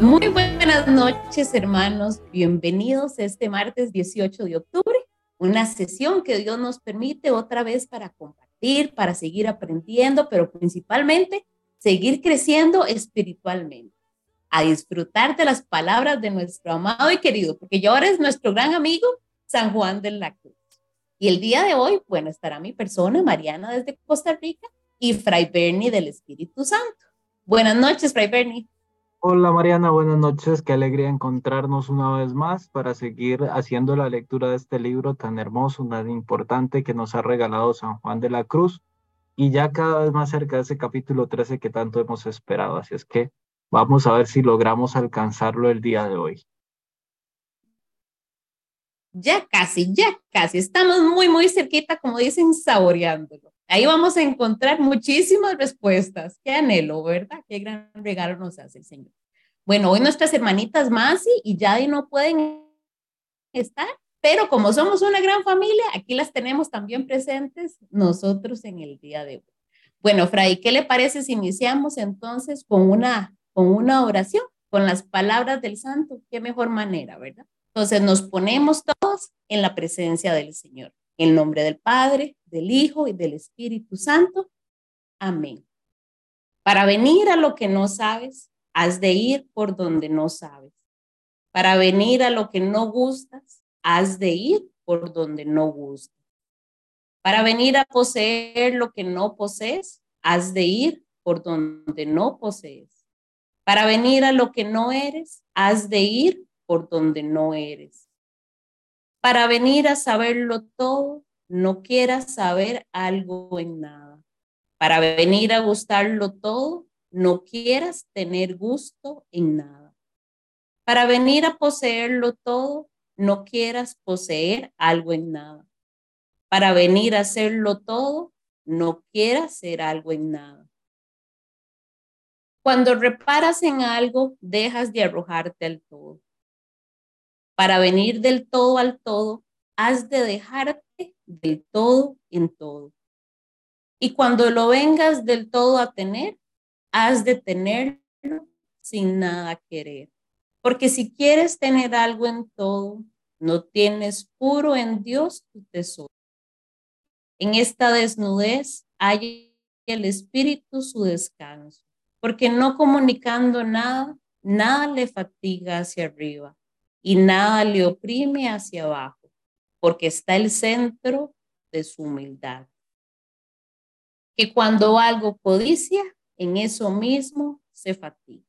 Muy buenas noches, hermanos. Bienvenidos este martes 18 de octubre, una sesión que Dios nos permite otra vez para compartir, para seguir aprendiendo, pero principalmente seguir creciendo espiritualmente, a disfrutar de las palabras de nuestro amado y querido, porque ya ahora es nuestro gran amigo San Juan de la Cruz. Y el día de hoy, bueno, estará mi persona, Mariana desde Costa Rica, y Fray Bernie del Espíritu Santo. Buenas noches, Fray Bernie. Hola Mariana, buenas noches. Qué alegría encontrarnos una vez más para seguir haciendo la lectura de este libro tan hermoso, tan importante que nos ha regalado San Juan de la Cruz y ya cada vez más cerca de ese capítulo 13 que tanto hemos esperado. Así es que vamos a ver si logramos alcanzarlo el día de hoy. Ya casi, ya casi. Estamos muy, muy cerquita, como dicen, saboreándolo. Ahí vamos a encontrar muchísimas respuestas. Qué anhelo, ¿verdad? Qué gran regalo nos hace el Señor. Bueno, hoy nuestras hermanitas Masi y Yadi no pueden estar, pero como somos una gran familia, aquí las tenemos también presentes nosotros en el día de hoy. Bueno, Fray, ¿qué le parece si iniciamos entonces con una, con una oración, con las palabras del santo? Qué mejor manera, ¿verdad? Entonces nos ponemos todos en la presencia del Señor. En nombre del Padre, del Hijo y del Espíritu Santo. Amén. Para venir a lo que no sabes, has de ir por donde no sabes. Para venir a lo que no gustas, has de ir por donde no gustas. Para venir a poseer lo que no posees, has de ir por donde no posees. Para venir a lo que no eres, has de ir por donde no eres. Para venir a saberlo todo, no quieras saber algo en nada. Para venir a gustarlo todo, no quieras tener gusto en nada. Para venir a poseerlo todo, no quieras poseer algo en nada. Para venir a hacerlo todo, no quieras ser algo en nada. Cuando reparas en algo, dejas de arrojarte al todo. Para venir del todo al todo, has de dejarte del todo en todo. Y cuando lo vengas del todo a tener, has de tenerlo sin nada querer. Porque si quieres tener algo en todo, no tienes puro en Dios tu tesoro. En esta desnudez hay el Espíritu su descanso, porque no comunicando nada, nada le fatiga hacia arriba y nada le oprime hacia abajo, porque está el centro de su humildad. Que cuando algo codicia, en eso mismo se fatiga.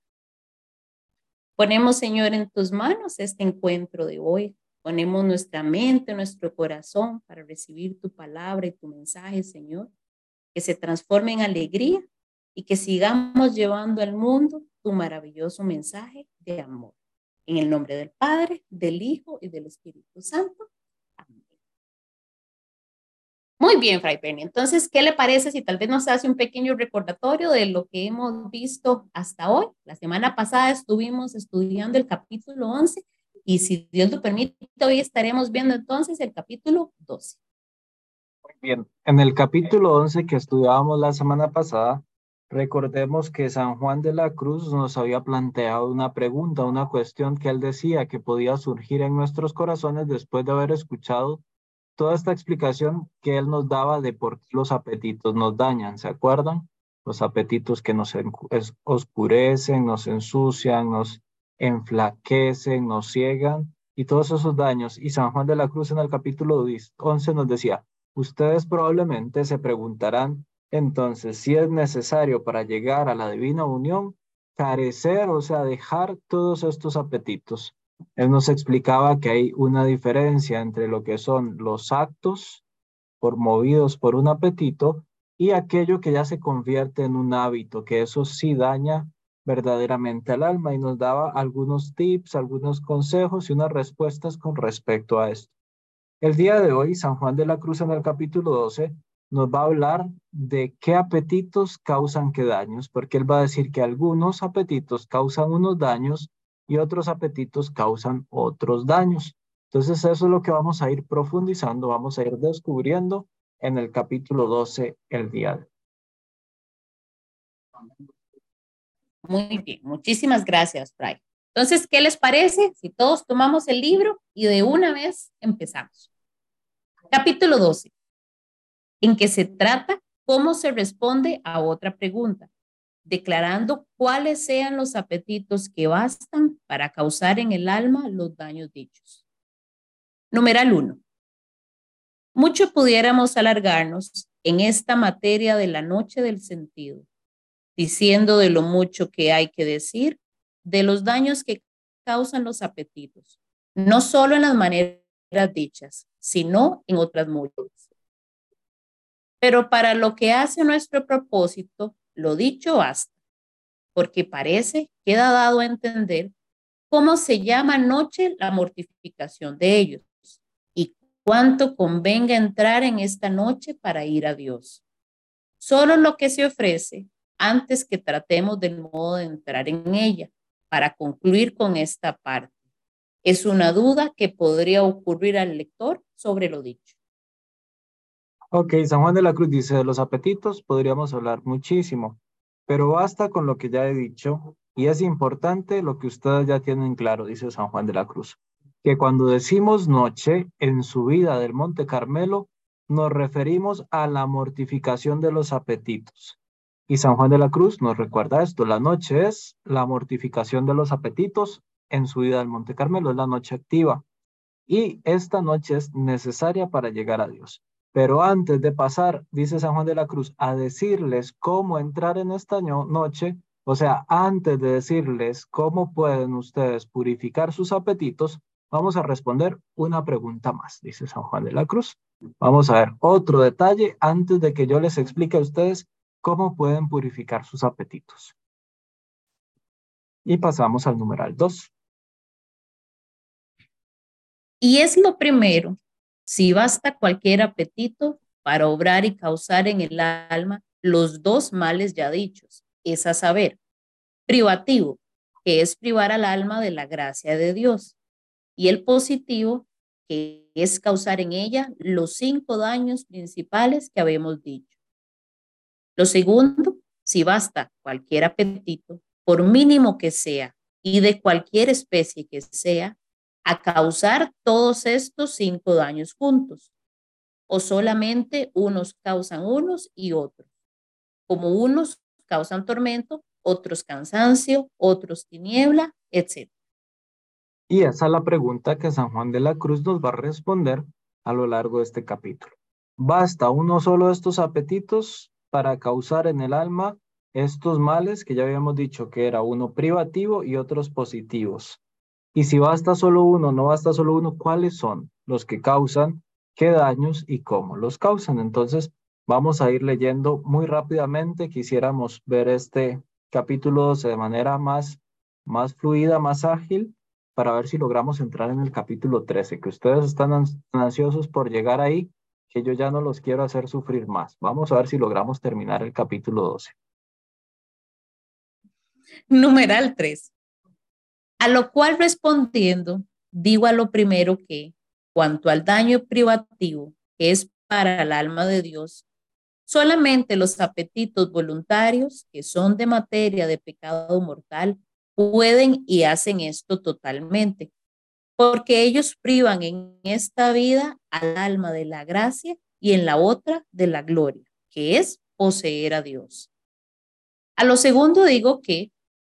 Ponemos, Señor, en tus manos este encuentro de hoy. Ponemos nuestra mente, nuestro corazón para recibir tu palabra y tu mensaje, Señor. Que se transforme en alegría y que sigamos llevando al mundo tu maravilloso mensaje de amor. En el nombre del Padre, del Hijo y del Espíritu Santo. Muy bien, Fray Penny. Entonces, ¿qué le parece si tal vez nos hace un pequeño recordatorio de lo que hemos visto hasta hoy? La semana pasada estuvimos estudiando el capítulo 11 y si Dios lo permite, hoy estaremos viendo entonces el capítulo 12. Muy bien. En el capítulo 11 que estudiábamos la semana pasada, Recordemos que San Juan de la Cruz nos había planteado una pregunta, una cuestión que él decía que podía surgir en nuestros corazones después de haber escuchado toda esta explicación que él nos daba de por qué los apetitos nos dañan, ¿se acuerdan? Los apetitos que nos oscurecen, nos ensucian, nos enflaquecen, nos ciegan y todos esos daños. Y San Juan de la Cruz en el capítulo 11 nos decía, ustedes probablemente se preguntarán entonces, si es necesario para llegar a la divina unión, carecer, o sea, dejar todos estos apetitos. Él nos explicaba que hay una diferencia entre lo que son los actos por movidos por un apetito y aquello que ya se convierte en un hábito, que eso sí daña verdaderamente al alma y nos daba algunos tips, algunos consejos y unas respuestas con respecto a esto. El día de hoy, San Juan de la Cruz en el capítulo 12 nos va a hablar de qué apetitos causan qué daños, porque él va a decir que algunos apetitos causan unos daños y otros apetitos causan otros daños. Entonces eso es lo que vamos a ir profundizando, vamos a ir descubriendo en el capítulo 12 el día de Muy bien, muchísimas gracias, Fray. Entonces, ¿qué les parece si todos tomamos el libro y de una vez empezamos? Capítulo 12, en que se trata cómo se responde a otra pregunta, declarando cuáles sean los apetitos que bastan para causar en el alma los daños dichos. Numeral 1. Mucho pudiéramos alargarnos en esta materia de la noche del sentido, diciendo de lo mucho que hay que decir, de los daños que causan los apetitos, no solo en las maneras dichas, sino en otras muchas. Pero para lo que hace nuestro propósito, lo dicho basta, porque parece, queda dado a entender cómo se llama noche la mortificación de ellos y cuánto convenga entrar en esta noche para ir a Dios. Solo lo que se ofrece antes que tratemos del modo de entrar en ella para concluir con esta parte. Es una duda que podría ocurrir al lector sobre lo dicho. Ok, San Juan de la Cruz dice, de los apetitos podríamos hablar muchísimo, pero basta con lo que ya he dicho y es importante lo que ustedes ya tienen claro, dice San Juan de la Cruz, que cuando decimos noche en su vida del Monte Carmelo, nos referimos a la mortificación de los apetitos. Y San Juan de la Cruz nos recuerda esto, la noche es la mortificación de los apetitos en su vida del Monte Carmelo, es la noche activa. Y esta noche es necesaria para llegar a Dios. Pero antes de pasar, dice San Juan de la Cruz, a decirles cómo entrar en esta noche, o sea, antes de decirles cómo pueden ustedes purificar sus apetitos, vamos a responder una pregunta más, dice San Juan de la Cruz. Vamos a ver otro detalle antes de que yo les explique a ustedes cómo pueden purificar sus apetitos. Y pasamos al numeral 2. Y es lo primero, si basta cualquier apetito para obrar y causar en el alma los dos males ya dichos, es a saber, privativo, que es privar al alma de la gracia de Dios, y el positivo, que es causar en ella los cinco daños principales que habíamos dicho. Lo segundo, si basta cualquier apetito, por mínimo que sea y de cualquier especie que sea, a causar todos estos cinco daños juntos, o solamente unos causan unos y otros, como unos causan tormento, otros cansancio, otros tiniebla, etc. Y esa es la pregunta que San Juan de la Cruz nos va a responder a lo largo de este capítulo. ¿Basta uno solo de estos apetitos para causar en el alma estos males que ya habíamos dicho que era uno privativo y otros positivos. Y si basta solo uno, no basta solo uno, ¿cuáles son los que causan qué daños y cómo los causan? Entonces, vamos a ir leyendo muy rápidamente. Quisiéramos ver este capítulo 12 de manera más, más fluida, más ágil, para ver si logramos entrar en el capítulo 13, que ustedes están ansiosos por llegar ahí que yo ya no los quiero hacer sufrir más. Vamos a ver si logramos terminar el capítulo 12. Numeral 3. A lo cual respondiendo, digo a lo primero que, cuanto al daño privativo, que es para el alma de Dios, solamente los apetitos voluntarios, que son de materia de pecado mortal, pueden y hacen esto totalmente, porque ellos privan en esta vida al alma de la gracia y en la otra de la gloria, que es poseer a Dios. A lo segundo digo que,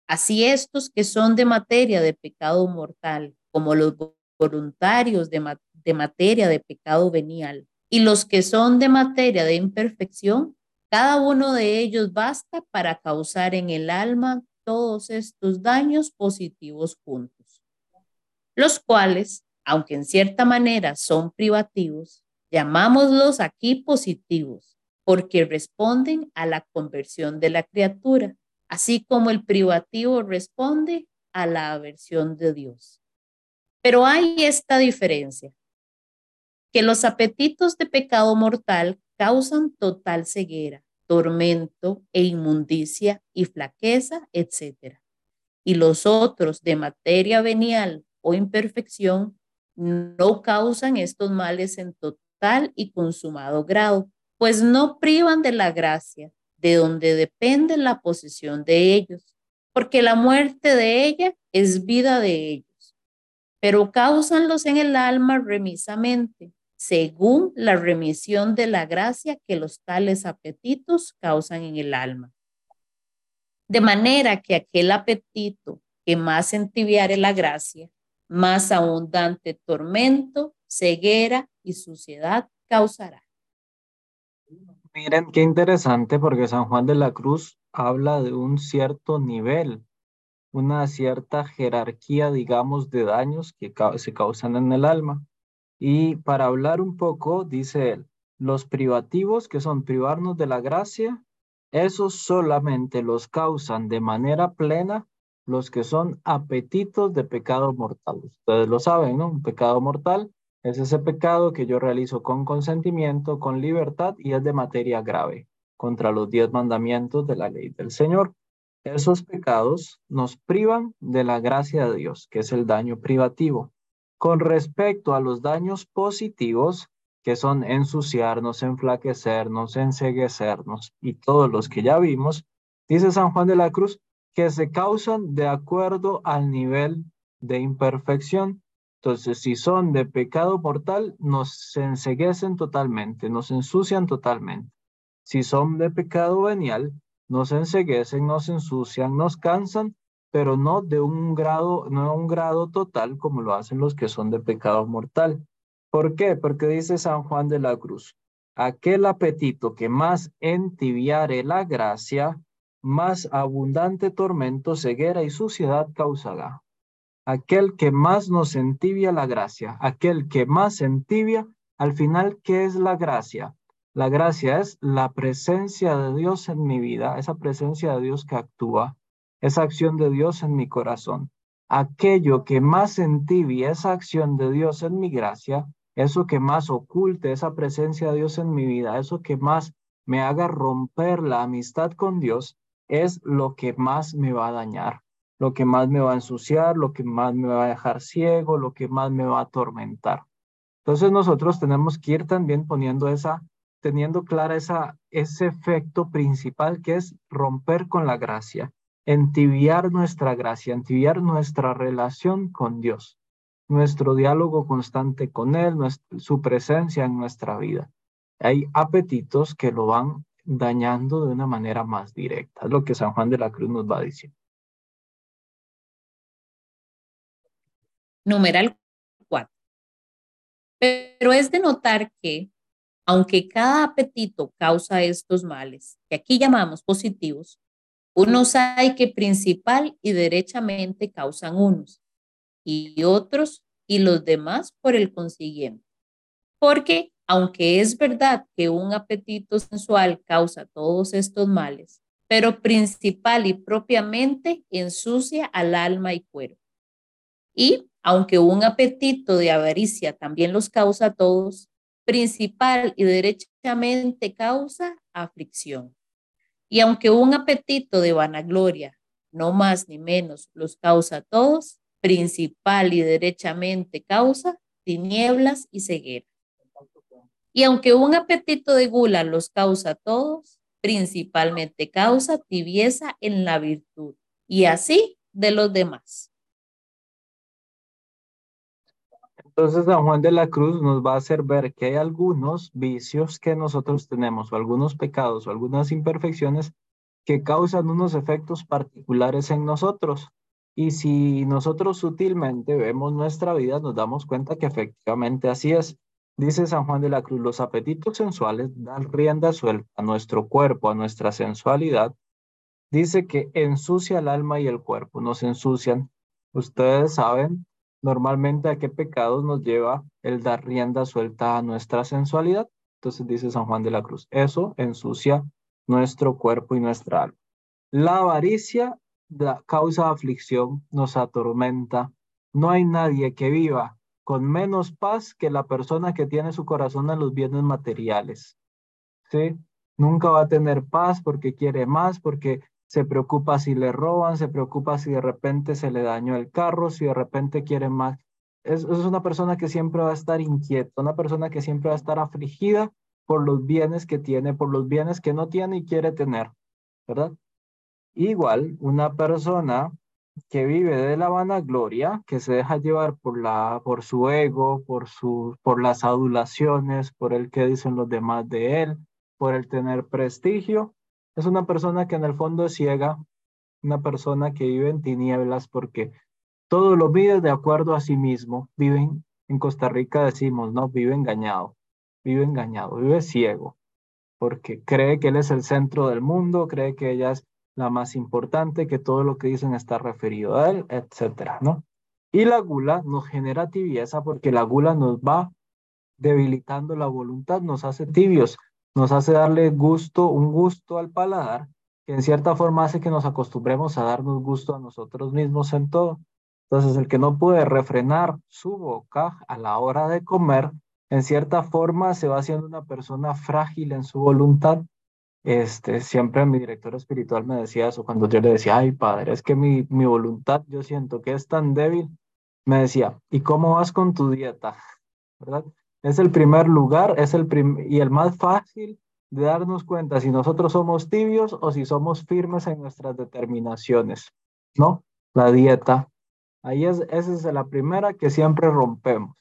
así estos que son de materia de pecado mortal, como los voluntarios de, de materia de pecado venial, y los que son de materia de imperfección, cada uno de ellos basta para causar en el alma todos estos daños positivos juntos los cuales, aunque en cierta manera son privativos, llamámoslos aquí positivos, porque responden a la conversión de la criatura, así como el privativo responde a la aversión de Dios. Pero hay esta diferencia, que los apetitos de pecado mortal causan total ceguera, tormento e inmundicia y flaqueza, etc. Y los otros de materia venial o imperfección no causan estos males en total y consumado grado, pues no privan de la gracia, de donde depende la posesión de ellos, porque la muerte de ella es vida de ellos, pero causanlos en el alma remisamente, según la remisión de la gracia que los tales apetitos causan en el alma. De manera que aquel apetito que más entibiare la gracia, más abundante tormento, ceguera y suciedad causará. Miren qué interesante porque San Juan de la Cruz habla de un cierto nivel, una cierta jerarquía, digamos, de daños que se causan en el alma. Y para hablar un poco, dice él, los privativos, que son privarnos de la gracia, esos solamente los causan de manera plena los que son apetitos de pecado mortal. Ustedes lo saben, ¿no? Un pecado mortal es ese pecado que yo realizo con consentimiento, con libertad y es de materia grave contra los diez mandamientos de la ley del Señor. Esos pecados nos privan de la gracia de Dios, que es el daño privativo. Con respecto a los daños positivos, que son ensuciarnos, enflaquecernos, enseguecernos y todos los que ya vimos, dice San Juan de la Cruz, que se causan de acuerdo al nivel de imperfección. Entonces, si son de pecado mortal, nos enseguecen totalmente, nos ensucian totalmente. Si son de pecado venial, nos enseguecen, nos ensucian, nos cansan, pero no de un grado, no a un grado total como lo hacen los que son de pecado mortal. ¿Por qué? Porque dice San Juan de la Cruz, aquel apetito que más entibiare la gracia, más abundante tormento, ceguera y suciedad causará aquel que más nos entibia la gracia, aquel que más entibia, al final, ¿qué es la gracia? La gracia es la presencia de Dios en mi vida, esa presencia de Dios que actúa, esa acción de Dios en mi corazón. Aquello que más entibia esa acción de Dios en mi gracia, eso que más oculte esa presencia de Dios en mi vida, eso que más me haga romper la amistad con Dios, es lo que más me va a dañar lo que más me va a ensuciar, lo que más me va a dejar ciego, lo que más me va a atormentar. Entonces nosotros tenemos que ir también poniendo esa, teniendo clara esa, ese efecto principal que es romper con la gracia, entibiar nuestra gracia, entibiar nuestra relación con Dios, nuestro diálogo constante con Él, su presencia en nuestra vida. Hay apetitos que lo van dañando de una manera más directa, es lo que San Juan de la Cruz nos va diciendo. Numeral 4. Pero es de notar que, aunque cada apetito causa estos males, que aquí llamamos positivos, unos hay que principal y derechamente causan unos, y otros y los demás por el consiguiente. Porque, aunque es verdad que un apetito sensual causa todos estos males, pero principal y propiamente ensucia al alma y cuerpo. Y aunque un apetito de avaricia también los causa a todos, principal y derechamente causa aflicción. Y aunque un apetito de vanagloria, no más ni menos, los causa a todos, principal y derechamente causa tinieblas y ceguera. Y aunque un apetito de gula los causa a todos, principalmente causa tibieza en la virtud, y así de los demás. Entonces San Juan de la Cruz nos va a hacer ver que hay algunos vicios que nosotros tenemos, o algunos pecados, o algunas imperfecciones que causan unos efectos particulares en nosotros. Y si nosotros sutilmente vemos nuestra vida, nos damos cuenta que efectivamente así es. Dice San Juan de la Cruz, los apetitos sensuales dan rienda suelta a nuestro cuerpo, a nuestra sensualidad. Dice que ensucia el alma y el cuerpo, nos ensucian. Ustedes saben normalmente a qué pecados nos lleva el dar rienda suelta a nuestra sensualidad. Entonces dice San Juan de la Cruz, eso ensucia nuestro cuerpo y nuestra alma. La avaricia causa aflicción, nos atormenta. No hay nadie que viva con menos paz que la persona que tiene su corazón en los bienes materiales. ¿sí? Nunca va a tener paz porque quiere más, porque se preocupa si le roban, se preocupa si de repente se le dañó el carro, si de repente quiere más. Es, es una persona que siempre va a estar inquieta, una persona que siempre va a estar afligida por los bienes que tiene, por los bienes que no tiene y quiere tener, ¿verdad? Igual, una persona que vive de la vanagloria, que se deja llevar por, la, por su ego, por, su, por las adulaciones, por el que dicen los demás de él, por el tener prestigio, es una persona que en el fondo es ciega, una persona que vive en tinieblas porque todo lo vive de acuerdo a sí mismo. Viven, en Costa Rica decimos, ¿no? Vive engañado, vive engañado, vive ciego, porque cree que él es el centro del mundo, cree que ella es la más importante, que todo lo que dicen está referido a él, etcétera, ¿no? Y la gula nos genera tibieza porque la gula nos va debilitando la voluntad, nos hace tibios, nos hace darle gusto, un gusto al paladar, que en cierta forma hace que nos acostumbremos a darnos gusto a nosotros mismos en todo. Entonces, el que no puede refrenar su boca a la hora de comer, en cierta forma se va haciendo una persona frágil en su voluntad este, siempre mi director espiritual me decía eso cuando yo le decía, ay padre, es que mi, mi voluntad yo siento que es tan débil. Me decía, ¿y cómo vas con tu dieta? ¿Verdad? Es el primer lugar, es el y el más fácil de darnos cuenta si nosotros somos tibios o si somos firmes en nuestras determinaciones, ¿no? La dieta. Ahí es, esa es la primera que siempre rompemos.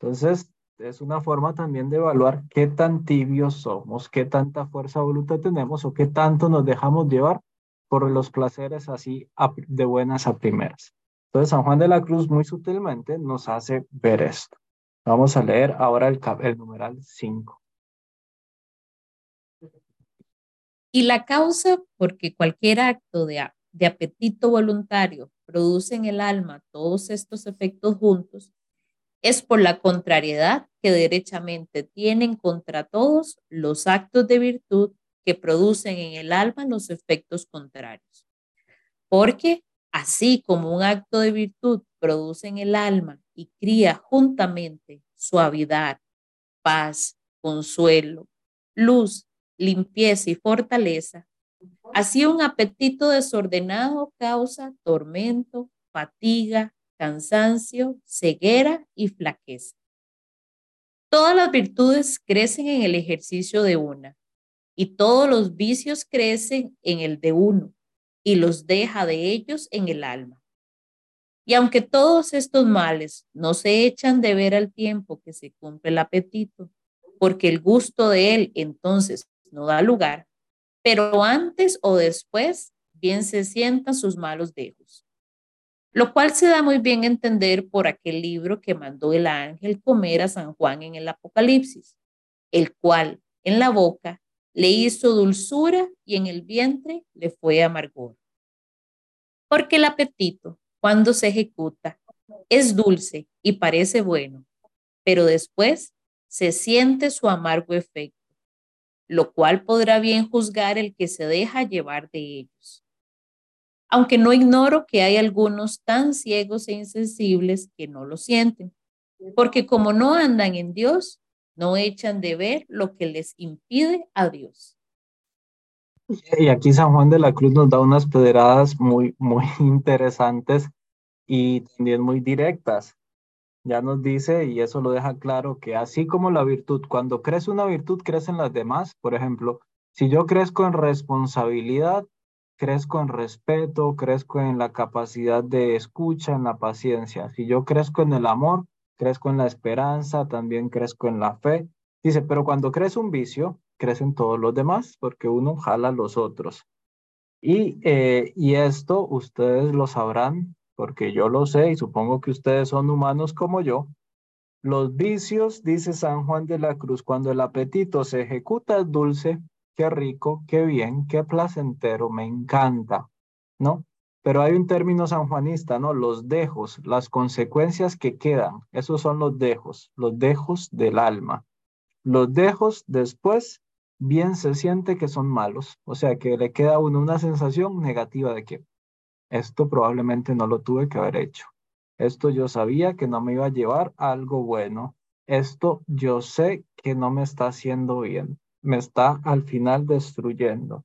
Entonces, es una forma también de evaluar qué tan tibios somos, qué tanta fuerza voluntad tenemos o qué tanto nos dejamos llevar por los placeres así de buenas a primeras. Entonces, San Juan de la Cruz muy sutilmente nos hace ver esto. Vamos a leer ahora el, el numeral 5. Y la causa porque cualquier acto de, de apetito voluntario produce en el alma todos estos efectos juntos es por la contrariedad que derechamente tienen contra todos los actos de virtud que producen en el alma los efectos contrarios. Porque así como un acto de virtud produce en el alma y cría juntamente suavidad, paz, consuelo, luz, limpieza y fortaleza, así un apetito desordenado causa tormento, fatiga, cansancio, ceguera y flaqueza. Todas las virtudes crecen en el ejercicio de una y todos los vicios crecen en el de uno y los deja de ellos en el alma. Y aunque todos estos males no se echan de ver al tiempo que se cumple el apetito, porque el gusto de él entonces no da lugar, pero antes o después bien se sientan sus malos dejos lo cual se da muy bien a entender por aquel libro que mandó el ángel comer a San Juan en el Apocalipsis, el cual en la boca le hizo dulzura y en el vientre le fue amargor. Porque el apetito, cuando se ejecuta, es dulce y parece bueno, pero después se siente su amargo efecto, lo cual podrá bien juzgar el que se deja llevar de ellos. Aunque no ignoro que hay algunos tan ciegos e insensibles que no lo sienten, porque como no andan en Dios, no echan de ver lo que les impide a Dios. Y aquí San Juan de la Cruz nos da unas pedradas muy, muy interesantes y también muy directas. Ya nos dice, y eso lo deja claro, que así como la virtud, cuando crece una virtud, crecen las demás. Por ejemplo, si yo crezco en responsabilidad, crezco en respeto, crezco en la capacidad de escucha, en la paciencia. Si yo crezco en el amor, crezco en la esperanza, también crezco en la fe. Dice, pero cuando crece un vicio, crecen todos los demás, porque uno jala a los otros. Y, eh, y esto ustedes lo sabrán, porque yo lo sé y supongo que ustedes son humanos como yo. Los vicios, dice San Juan de la Cruz, cuando el apetito se ejecuta es dulce, qué rico, qué bien, qué placentero, me encanta, ¿no? Pero hay un término sanjuanista, ¿no? Los dejos, las consecuencias que quedan, esos son los dejos, los dejos del alma. Los dejos después bien se siente que son malos, o sea que le queda a uno una sensación negativa de que esto probablemente no lo tuve que haber hecho. Esto yo sabía que no me iba a llevar a algo bueno. Esto yo sé que no me está haciendo bien. me está al final destruyendo.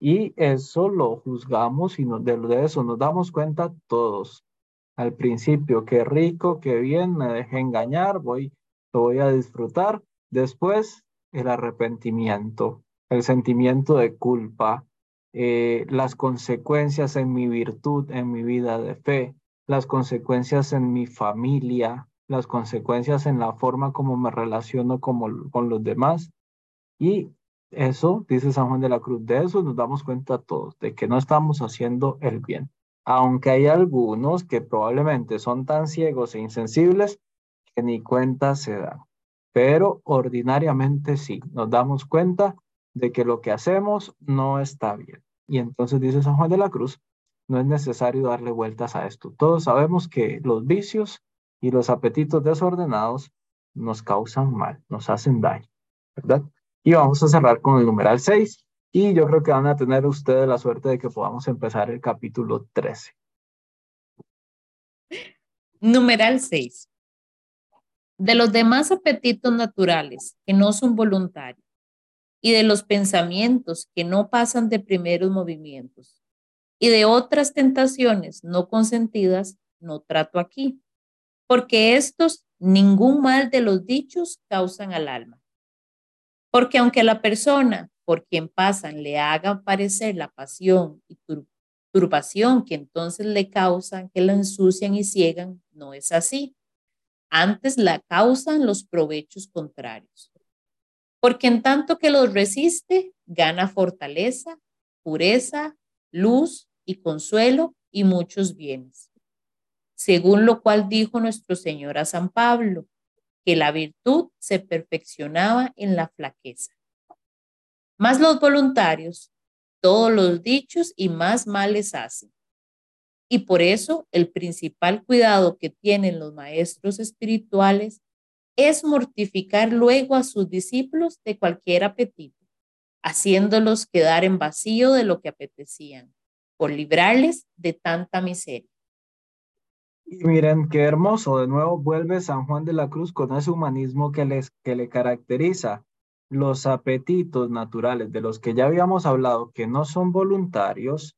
Y eso lo juzgamos y nos, de, eso nos damos cuenta todos. Al principio, qué rico, qué bien, me dejé engañar, voy, lo voy a disfrutar. Después, el arrepentimiento, el sentimiento de culpa, eh, las consecuencias en mi virtud, en mi vida de fe, las consecuencias en mi familia, las consecuencias en la forma como me relaciono como, con los demás. Y eso, dice San Juan de la Cruz, de eso nos damos cuenta todos, de que no estamos haciendo el bien. Aunque hay algunos que probablemente son tan ciegos e insensibles que ni cuenta se dan. Pero ordinariamente sí, nos damos cuenta de que lo que hacemos no está bien. Y entonces dice San Juan de la Cruz, no es necesario darle vueltas a esto. Todos sabemos que los vicios y los apetitos desordenados nos causan mal, nos hacen daño, ¿verdad? Y vamos a cerrar con el numeral 6 y yo creo que van a tener ustedes la suerte de que podamos empezar el capítulo 13. Numeral 6. De los demás apetitos naturales que no son voluntarios y de los pensamientos que no pasan de primeros movimientos y de otras tentaciones no consentidas, no trato aquí, porque estos ningún mal de los dichos causan al alma. Porque aunque la persona por quien pasan le haga parecer la pasión y turbación que entonces le causan, que la ensucian y ciegan, no es así. Antes la causan los provechos contrarios. Porque en tanto que los resiste, gana fortaleza, pureza, luz y consuelo y muchos bienes. Según lo cual dijo nuestro Señor a San Pablo, que la virtud se perfeccionaba en la flaqueza. Más los voluntarios, todos los dichos y más males hacen. Y por eso el principal cuidado que tienen los maestros espirituales es mortificar luego a sus discípulos de cualquier apetito, haciéndolos quedar en vacío de lo que apetecían por librarles de tanta miseria. Y miren qué hermoso, de nuevo vuelve San Juan de la Cruz con ese humanismo que, que le caracteriza. Los apetitos naturales de los que ya habíamos hablado, que no son voluntarios,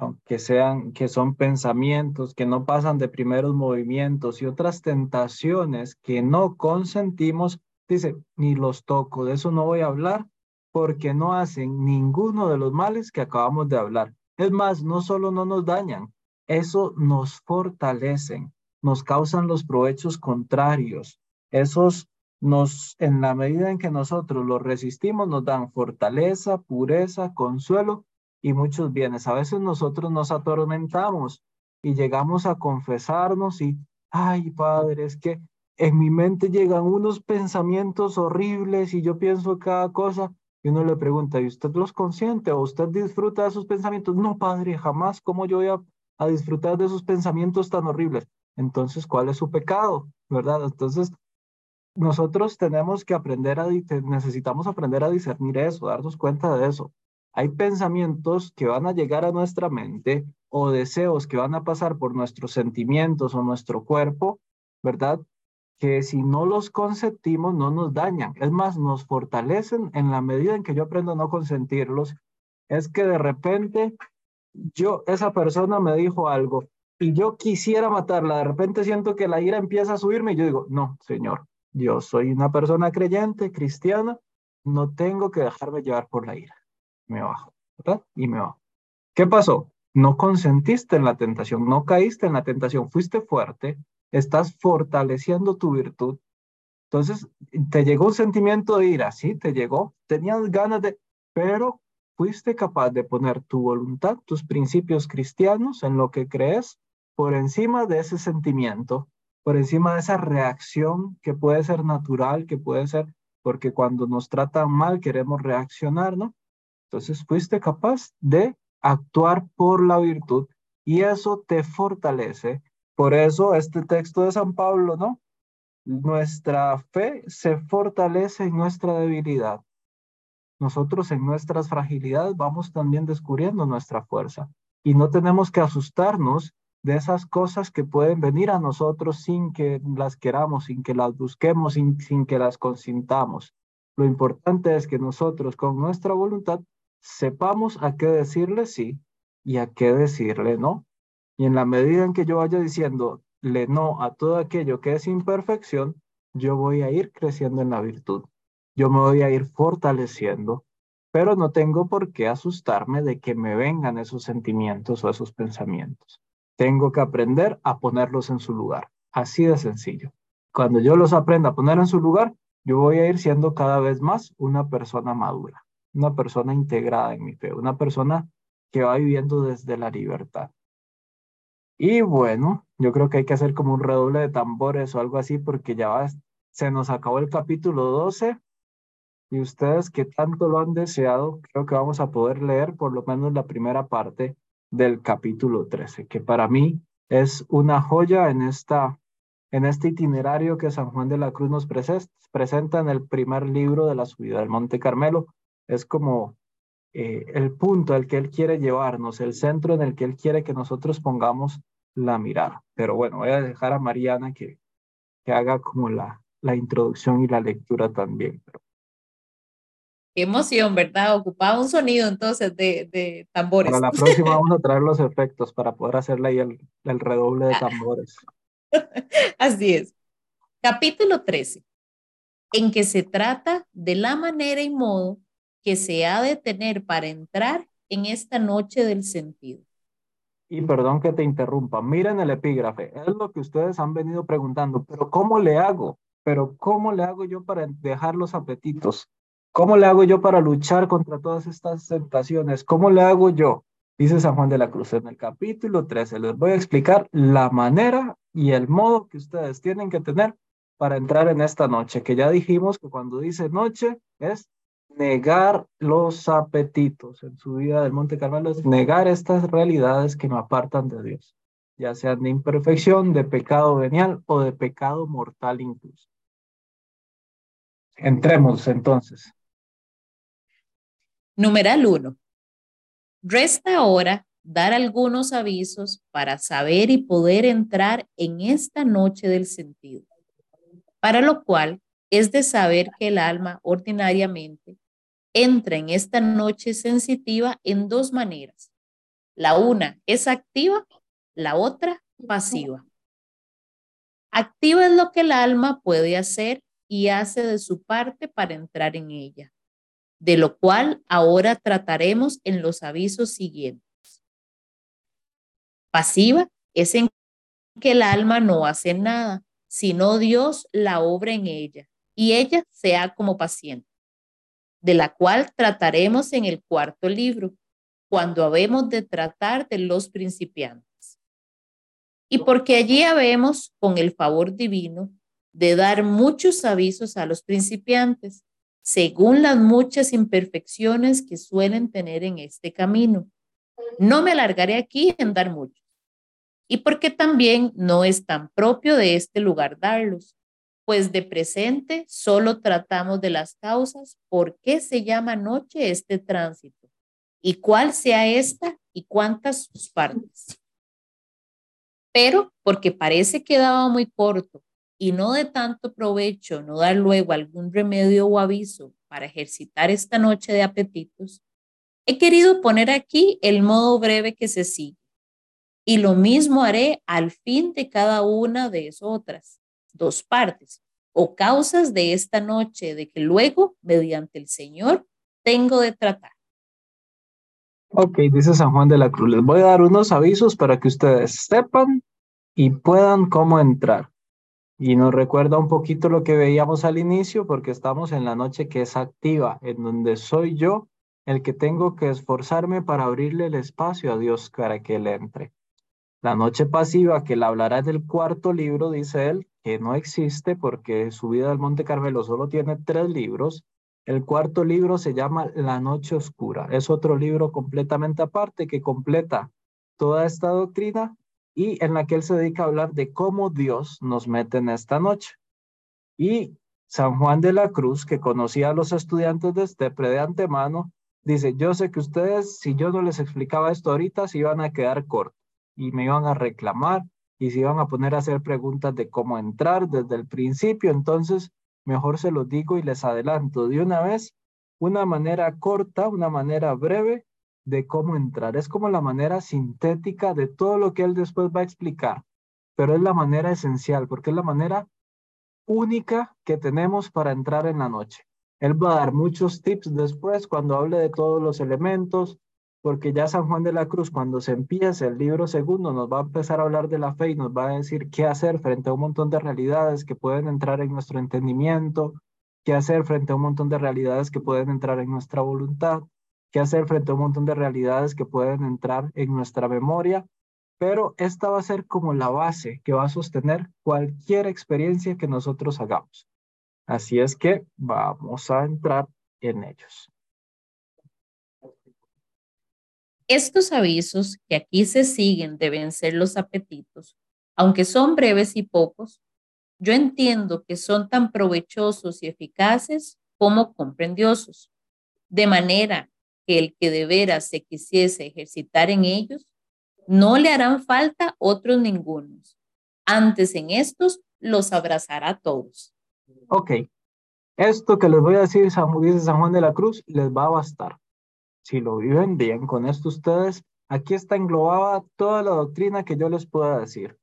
aunque sean, que son pensamientos que no pasan de primeros movimientos y otras tentaciones que no consentimos, dice, ni los toco, de eso no voy a hablar porque no hacen ninguno de los males que acabamos de hablar. Es más, no solo no nos dañan, eso nos fortalecen, nos causan los provechos contrarios. Esos nos, en la medida en que nosotros los resistimos, nos dan fortaleza, pureza, consuelo y muchos bienes. A veces nosotros nos atormentamos y llegamos a confesarnos y, ay, Padre, es que en mi mente llegan unos pensamientos horribles y yo pienso cada cosa y uno le pregunta, ¿y usted los consiente o usted disfruta de esos pensamientos? No, padre, jamás, ¿cómo yo voy a, disfrutar de esos pensamientos tan horribles? Entonces, ¿cuál es su pecado? ¿Verdad? Entonces, nosotros tenemos que aprender a, necesitamos aprender a discernir eso, darnos cuenta de eso. Hay pensamientos que van a llegar a nuestra mente o deseos que van a pasar por nuestros sentimientos o nuestro cuerpo, ¿verdad? que si no los consentimos no nos dañan, es más, nos fortalecen en la medida en que yo aprendo a no consentirlos. Es que de repente yo, esa persona me dijo algo y yo quisiera matarla, de repente siento que la ira empieza a subirme y yo digo, no, Señor, yo soy una persona creyente, cristiana, no tengo que dejarme llevar por la ira. Me bajo, ¿verdad? Y me bajo. ¿Qué pasó? No consentiste en la tentación, no caíste en la tentación, fuiste fuerte, estás fortaleciendo tu virtud. Entonces, te llegó un sentimiento de ira, sí, te llegó, tenías ganas de, pero fuiste capaz de poner tu voluntad, tus principios cristianos en lo que crees por encima de ese sentimiento, por encima de esa reacción que puede ser natural, que puede ser porque cuando nos tratan mal queremos reaccionar, ¿no? Entonces fuiste capaz de actuar por la virtud y eso te fortalece por eso este texto de San Pablo, ¿no? Nuestra fe se fortalece en nuestra debilidad. Nosotros en nuestras fragilidades vamos también descubriendo nuestra fuerza y no tenemos que asustarnos de esas cosas que pueden venir a nosotros sin que las queramos, sin que las busquemos, sin, sin que las consintamos. Lo importante es que nosotros con nuestra voluntad sepamos a qué decirle sí y a qué decirle no. Y en la medida en que yo vaya diciendo le no a todo aquello que es imperfección, yo voy a ir creciendo en la virtud. Yo me voy a ir fortaleciendo, pero no tengo por qué asustarme de que me vengan esos sentimientos o esos pensamientos. Tengo que aprender a ponerlos en su lugar. Así de sencillo. Cuando yo los aprenda a poner en su lugar, yo voy a ir siendo cada vez más una persona madura, una persona integrada en mi fe, una persona que va viviendo desde la libertad. Y bueno, yo creo que hay que hacer como un redoble de tambores o algo así porque ya va, se nos acabó el capítulo 12 y ustedes que tanto lo han deseado, creo que vamos a poder leer por lo menos la primera parte del capítulo 13, que para mí es una joya en, esta, en este itinerario que San Juan de la Cruz nos presenta en el primer libro de la subida del Monte Carmelo. Es como eh, el punto al que Él quiere llevarnos, el centro en el que Él quiere que nosotros pongamos la mirada. Pero bueno, voy a dejar a Mariana que, que haga como la, la introducción y la lectura también. Qué emoción, ¿verdad? Ocupaba un sonido entonces de, de tambores. Para la próxima vamos a traer los efectos para poder hacerle ahí el, el redoble de tambores. Así es. Capítulo 13, en que se trata de la manera y modo que se ha de tener para entrar en esta noche del sentido. Y perdón que te interrumpa, miren el epígrafe, es lo que ustedes han venido preguntando, pero ¿cómo le hago? Pero ¿cómo le hago yo para dejar los apetitos? ¿Cómo le hago yo para luchar contra todas estas tentaciones? ¿Cómo le hago yo? Dice San Juan de la Cruz en el capítulo 13. Les voy a explicar la manera y el modo que ustedes tienen que tener para entrar en esta noche, que ya dijimos que cuando dice noche es negar los apetitos en su vida del Monte Carmelo, es negar estas realidades que me apartan de Dios, ya sean de imperfección, de pecado venial o de pecado mortal incluso. Entremos entonces. Numeral 1. Resta ahora dar algunos avisos para saber y poder entrar en esta noche del sentido, para lo cual es de saber que el alma ordinariamente entra en esta noche sensitiva en dos maneras. La una es activa, la otra pasiva. Activa es lo que el alma puede hacer y hace de su parte para entrar en ella, de lo cual ahora trataremos en los avisos siguientes. Pasiva es en que el alma no hace nada, sino Dios la obra en ella y ella sea como paciente, de la cual trataremos en el cuarto libro, cuando habemos de tratar de los principiantes. Y porque allí habemos, con el favor divino, de dar muchos avisos a los principiantes, según las muchas imperfecciones que suelen tener en este camino. No me alargaré aquí en dar muchos. Y porque también no es tan propio de este lugar darlos, pues de presente solo tratamos de las causas, por qué se llama noche este tránsito, y cuál sea esta y cuántas sus partes. Pero porque parece que daba muy corto y no de tanto provecho no dar luego algún remedio o aviso para ejercitar esta noche de apetitos, he querido poner aquí el modo breve que se sigue. Y lo mismo haré al fin de cada una de esas otras dos partes o causas de esta noche de que luego, mediante el Señor, tengo de tratar. Ok, dice San Juan de la Cruz. Les voy a dar unos avisos para que ustedes sepan y puedan cómo entrar. Y nos recuerda un poquito lo que veíamos al inicio, porque estamos en la noche que es activa, en donde soy yo el que tengo que esforzarme para abrirle el espacio a Dios para que Él entre. La noche pasiva, que la hablará del cuarto libro, dice él, que no existe porque su vida del Monte Carmelo solo tiene tres libros. El cuarto libro se llama La Noche Oscura. Es otro libro completamente aparte que completa toda esta doctrina y en la que él se dedica a hablar de cómo Dios nos mete en esta noche. Y San Juan de la Cruz, que conocía a los estudiantes de Estepre de antemano, dice, yo sé que ustedes, si yo no les explicaba esto ahorita, se iban a quedar cortos y me iban a reclamar y se iban a poner a hacer preguntas de cómo entrar desde el principio. Entonces, mejor se los digo y les adelanto de una vez una manera corta, una manera breve de cómo entrar. Es como la manera sintética de todo lo que él después va a explicar, pero es la manera esencial porque es la manera única que tenemos para entrar en la noche. Él va a dar muchos tips después cuando hable de todos los elementos, porque ya San Juan de la Cruz, cuando se empiece el libro segundo, nos va a empezar a hablar de la fe y nos va a decir qué hacer frente a un montón de realidades que pueden entrar en nuestro entendimiento, qué hacer frente a un montón de realidades que pueden entrar en nuestra voluntad, qué hacer frente a un montón de realidades que pueden entrar en nuestra memoria, pero esta va a ser como la base que va a sostener cualquier experiencia que nosotros hagamos. Así es que vamos a entrar en ellos. Estos avisos que aquí se siguen deben ser los apetitos, aunque son breves y pocos. Yo entiendo que son tan provechosos y eficaces como comprendiosos, de manera que el que de veras se quisiese ejercitar en ellos, no le harán falta otros ningunos. Antes en estos los abrazará todos. Ok, esto que les voy a decir, dice San Juan de la Cruz, les va a bastar si lo viven bien con esto ustedes, aquí está englobada toda la doctrina que yo les pueda decir.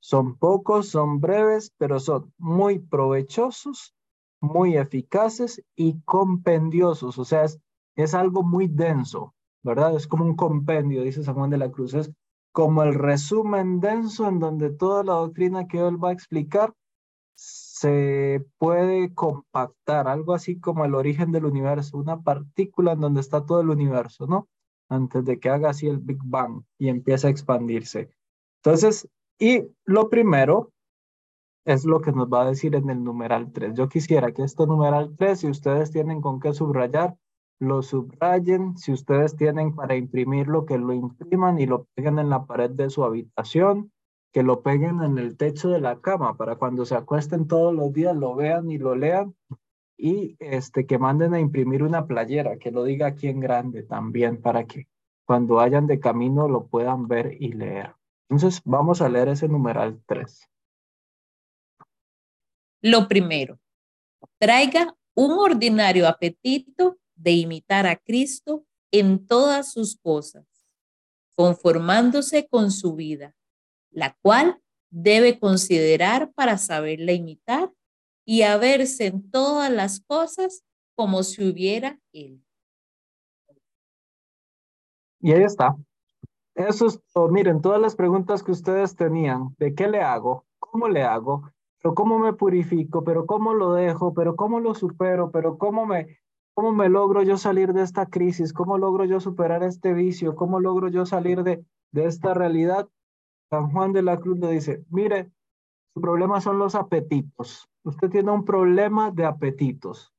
Son pocos, son breves, pero son muy provechosos, muy eficaces y compendiosos. O sea, es, es algo muy denso, ¿verdad? Es como un compendio, dice San Juan de la Cruz. Es como el resumen denso en donde toda la doctrina que él va a explicar se puede compactar, algo así como el origen del universo, una partícula en donde está todo el universo, ¿no? Antes de que haga así el Big Bang y empiece a expandirse. Entonces, y lo primero es lo que nos va a decir en el numeral 3. Yo quisiera que este numeral 3, si ustedes tienen con qué subrayar, lo subrayen. Si ustedes tienen para imprimirlo, que lo impriman y lo peguen en la pared de su habitación que lo peguen en el techo de la cama para cuando se acuesten todos los días lo vean y lo lean y este que manden a imprimir una playera que lo diga aquí en grande también para que cuando vayan de camino lo puedan ver y leer. Entonces vamos a leer ese numeral 3. Lo primero, traiga un ordinario apetito de imitar a Cristo en todas sus cosas, conformándose con su vida la cual debe considerar para saberla imitar y a verse en todas las cosas como si hubiera él. Y ahí está. Eso es. Miren, todas las preguntas que ustedes tenían, ¿de qué le hago? ¿Cómo le hago? ¿Pero cómo me purifico? ¿Pero cómo lo dejo? ¿Pero cómo lo supero? ¿Pero cómo me, cómo me logro yo salir de esta crisis? ¿Cómo logro yo superar este vicio? ¿Cómo logro yo salir de, de esta realidad? San Juan de la Cruz le dice, mire, su problema son los apetitos. Usted tiene un problema de apetitos,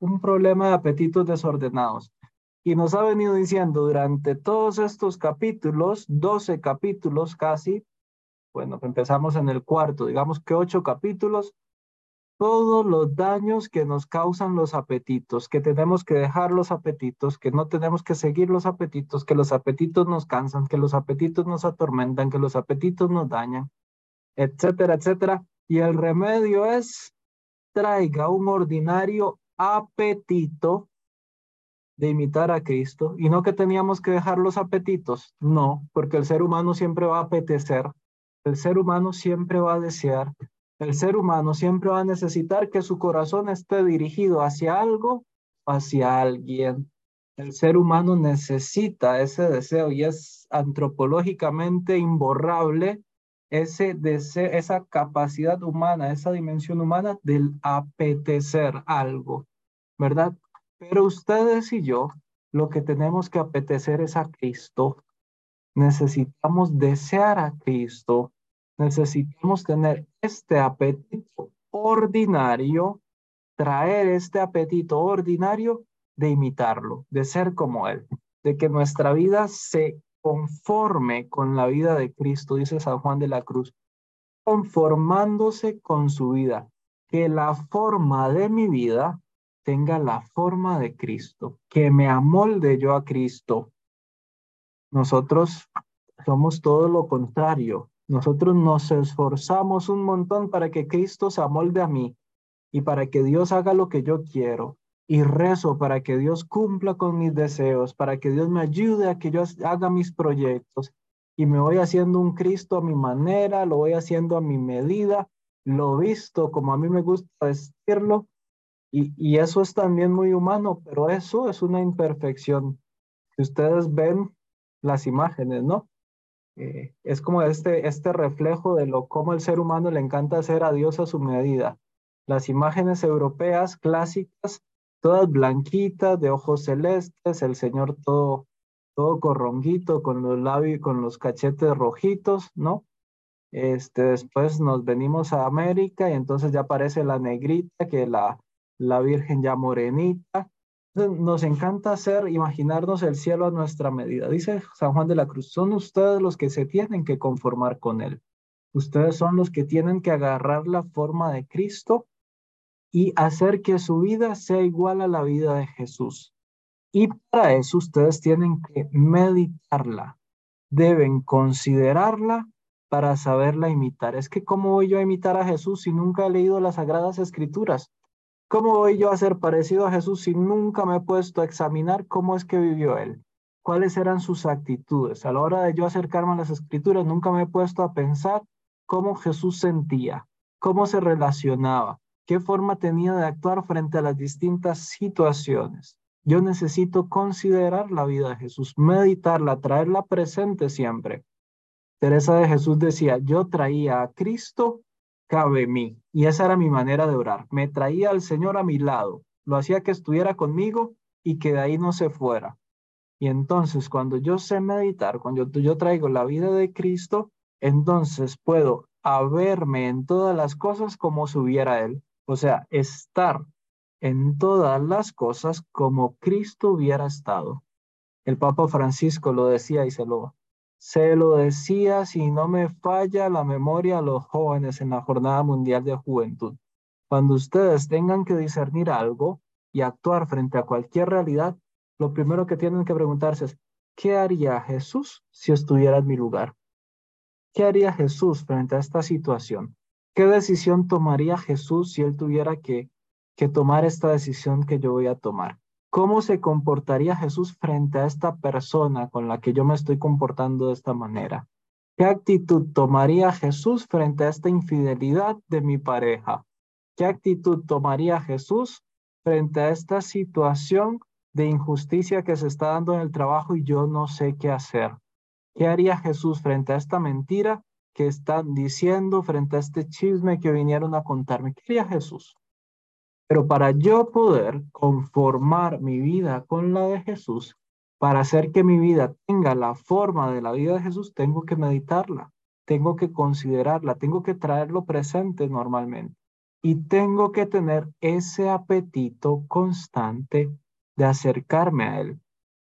un problema de apetitos desordenados. Y nos ha venido diciendo durante todos estos capítulos, 12 capítulos casi, bueno, empezamos en el cuarto, digamos que ocho capítulos, todos los daños que nos causan los apetitos, que tenemos que dejar los apetitos, que no tenemos que seguir los apetitos, que los apetitos nos cansan, que los apetitos nos atormentan, que los apetitos nos dañan, etcétera, etcétera. Y el remedio es traiga un ordinario apetito de imitar a Cristo y no que teníamos que dejar los apetitos, no, porque el ser humano siempre va a apetecer, el ser humano siempre va a desear, el ser humano siempre va a necesitar que su corazón esté dirigido hacia algo, hacia alguien. El ser humano necesita ese deseo y es antropológicamente imborrable ese esa capacidad humana, esa dimensión humana del apetecer algo, ¿verdad? Pero ustedes y yo, lo que tenemos que apetecer es a Cristo. Necesitamos desear a Cristo necesitamos tener este apetito ordinario, traer este apetito ordinario de imitarlo, de ser como Él, de que nuestra vida se conforme con la vida de Cristo, dice San Juan de la Cruz, conformándose con su vida, que la forma de mi vida tenga la forma de Cristo, que me amolde yo a Cristo. Nosotros somos todo lo contrario. Nosotros nos esforzamos un montón para que Cristo se amolde a mí y para que Dios haga lo que yo quiero y rezo para que Dios cumpla con mis deseos, para que Dios me ayude a que yo haga mis proyectos y me voy haciendo un Cristo a mi manera, lo voy haciendo a mi medida, lo visto como a mí me gusta vestirlo y, y eso es también muy humano, pero eso es una imperfección. Ustedes ven las imágenes, ¿no? Eh, es como este, este reflejo de lo cómo el ser humano le encanta hacer a Dios a su medida. Las imágenes europeas clásicas, todas blanquitas, de ojos celestes, el Señor todo, todo corronguito, con los labios, con los cachetes rojitos, ¿no? Este, después nos venimos a América y entonces ya aparece la negrita, que la, la Virgen ya morenita, nos encanta hacer, imaginarnos el cielo a nuestra medida. Dice San Juan de la Cruz, son ustedes los que se tienen que conformar con Él. Ustedes son los que tienen que agarrar la forma de Cristo y hacer que su vida sea igual a la vida de Jesús. Y para eso ustedes tienen que meditarla, deben considerarla para saberla imitar. Es que ¿cómo voy yo a imitar a Jesús si nunca he leído las Sagradas Escrituras? ¿Cómo voy yo a ser parecido a Jesús si nunca me he puesto a examinar cómo es que vivió Él? ¿Cuáles eran sus actitudes? A la hora de yo acercarme a las escrituras, nunca me he puesto a pensar cómo Jesús sentía, cómo se relacionaba, qué forma tenía de actuar frente a las distintas situaciones. Yo necesito considerar la vida de Jesús, meditarla, traerla presente siempre. Teresa de Jesús decía, yo traía a Cristo cabe mí. Y esa era mi manera de orar. Me traía al Señor a mi lado, lo hacía que estuviera conmigo y que de ahí no se fuera. Y entonces cuando yo sé meditar, cuando yo, traigo la vida de Cristo, entonces puedo haberme en todas las cosas como subiera Él. O sea, estar en todas las cosas como Cristo hubiera estado. El Papa Francisco lo decía y se lo, se lo decía, si no me falla la memoria, a los jóvenes en la Jornada Mundial de Juventud. Cuando ustedes tengan que discernir algo y actuar frente a cualquier realidad, lo primero que tienen que preguntarse es, ¿qué haría Jesús si estuviera en mi lugar? ¿Qué haría Jesús frente a esta situación? ¿Qué decisión tomaría Jesús si él tuviera que, que tomar esta decisión que yo voy a tomar? ¿Cómo se comportaría Jesús frente a esta persona con la que yo me estoy comportando de esta manera? ¿Qué actitud tomaría Jesús frente a esta infidelidad de mi pareja? ¿Qué actitud tomaría Jesús frente a esta situación de injusticia que se está dando en el trabajo y yo no sé qué hacer? ¿Qué haría Jesús frente a esta mentira que están diciendo, frente a este chisme que vinieron a contarme? ¿Qué haría Jesús? Pero para yo poder conformar mi vida con la de Jesús, para hacer que mi vida tenga la forma de la vida de Jesús, tengo que meditarla, tengo que considerarla, tengo que traerlo presente normalmente. Y tengo que tener ese apetito constante de acercarme a Él,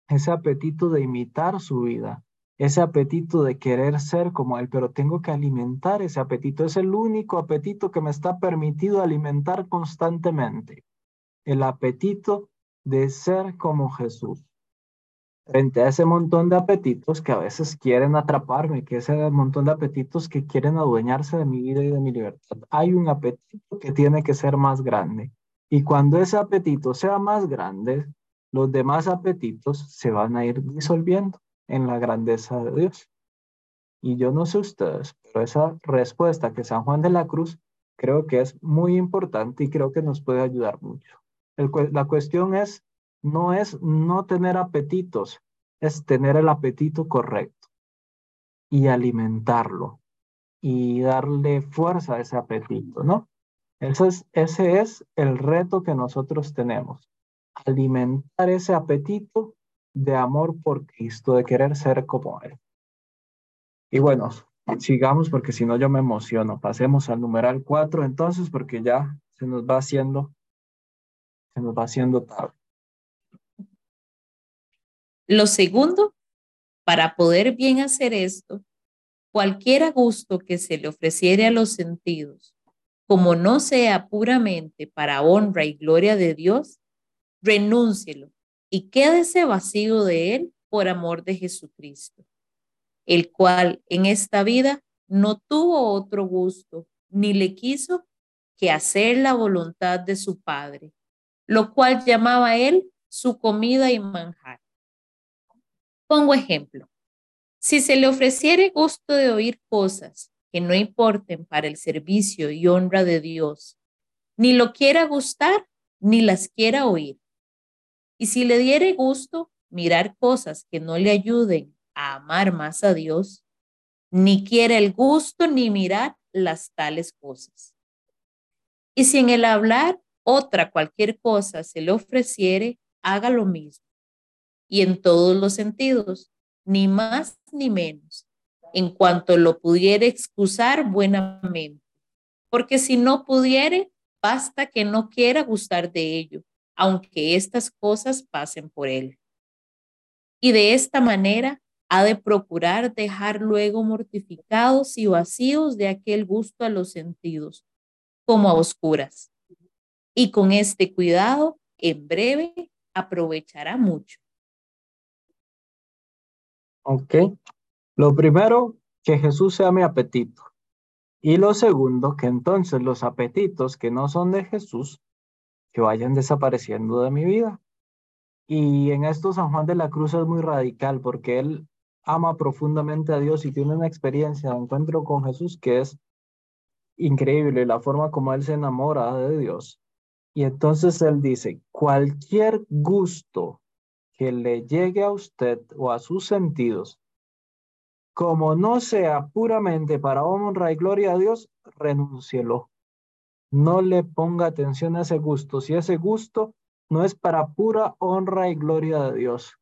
ese apetito de imitar su vida, ese apetito de querer ser como Él, pero tengo que alimentar ese apetito. Es el único apetito que me está permitido alimentar constantemente. El apetito de ser como Jesús. Frente a ese montón de apetitos que a veces quieren atraparme, que ese montón de apetitos que quieren adueñarse de mi vida y de mi libertad, hay un apetito que tiene que ser más grande. Y cuando ese apetito sea más grande, los demás apetitos se van a ir disolviendo en la grandeza de Dios. Y yo no sé ustedes, pero esa respuesta que San Juan de la Cruz creo que es muy importante y creo que nos puede ayudar mucho. la cuestión es, no es no tener apetitos, es tener el apetito correcto y alimentarlo y darle fuerza a ese apetito, ¿no? Ese es, ese es el reto que nosotros tenemos, alimentar ese apetito de amor por Cristo, de querer ser como Él. Y bueno, sigamos porque si no yo me emociono. Pasemos al numeral 4 entonces porque ya se nos va haciendo, se nos va haciendo tarde. Lo segundo, para poder bien hacer esto, cualquier gusto que se le ofreciere a los sentidos, como no sea puramente para honra y gloria de Dios, renúncielo y quédese vacío de él por amor de Jesucristo, el cual en esta vida no tuvo otro gusto, ni le quiso que hacer la voluntad de su Padre, lo cual llamaba él su comida y manjar. Pongo ejemplo. Si se le ofreciere gusto de oír cosas que no importen para el servicio y honra de Dios, ni lo quiera gustar, ni las quiera oír. Y si le diere gusto mirar cosas que no le ayuden a amar más a Dios, ni quiere el gusto ni mirar las tales cosas. Y si en el hablar otra cualquier cosa se le ofreciere, haga lo mismo. Y en todos los sentidos, ni más ni menos, en cuanto lo pudiere excusar buenamente. Porque si no pudiere, basta que no quiera gustar de ello, aunque estas cosas pasen por él. Y de esta manera ha de procurar dejar luego mortificados y vacíos de aquel gusto a los sentidos, como a oscuras. Y con este cuidado, en breve, aprovechará mucho. Ok. Lo primero, que Jesús sea mi apetito. Y lo segundo, que entonces los apetitos que no son de Jesús, que vayan desapareciendo de mi vida. Y en esto San Juan de la Cruz es muy radical porque él ama profundamente a Dios y tiene una experiencia de encuentro con Jesús que es increíble, la forma como él se enamora de Dios. Y entonces él dice, cualquier gusto que le llegue a usted o a sus sentidos, como no sea puramente para honra y gloria a Dios, renúncielo. No le ponga atención a ese gusto. Si ese gusto no es para pura honra y gloria de Dios.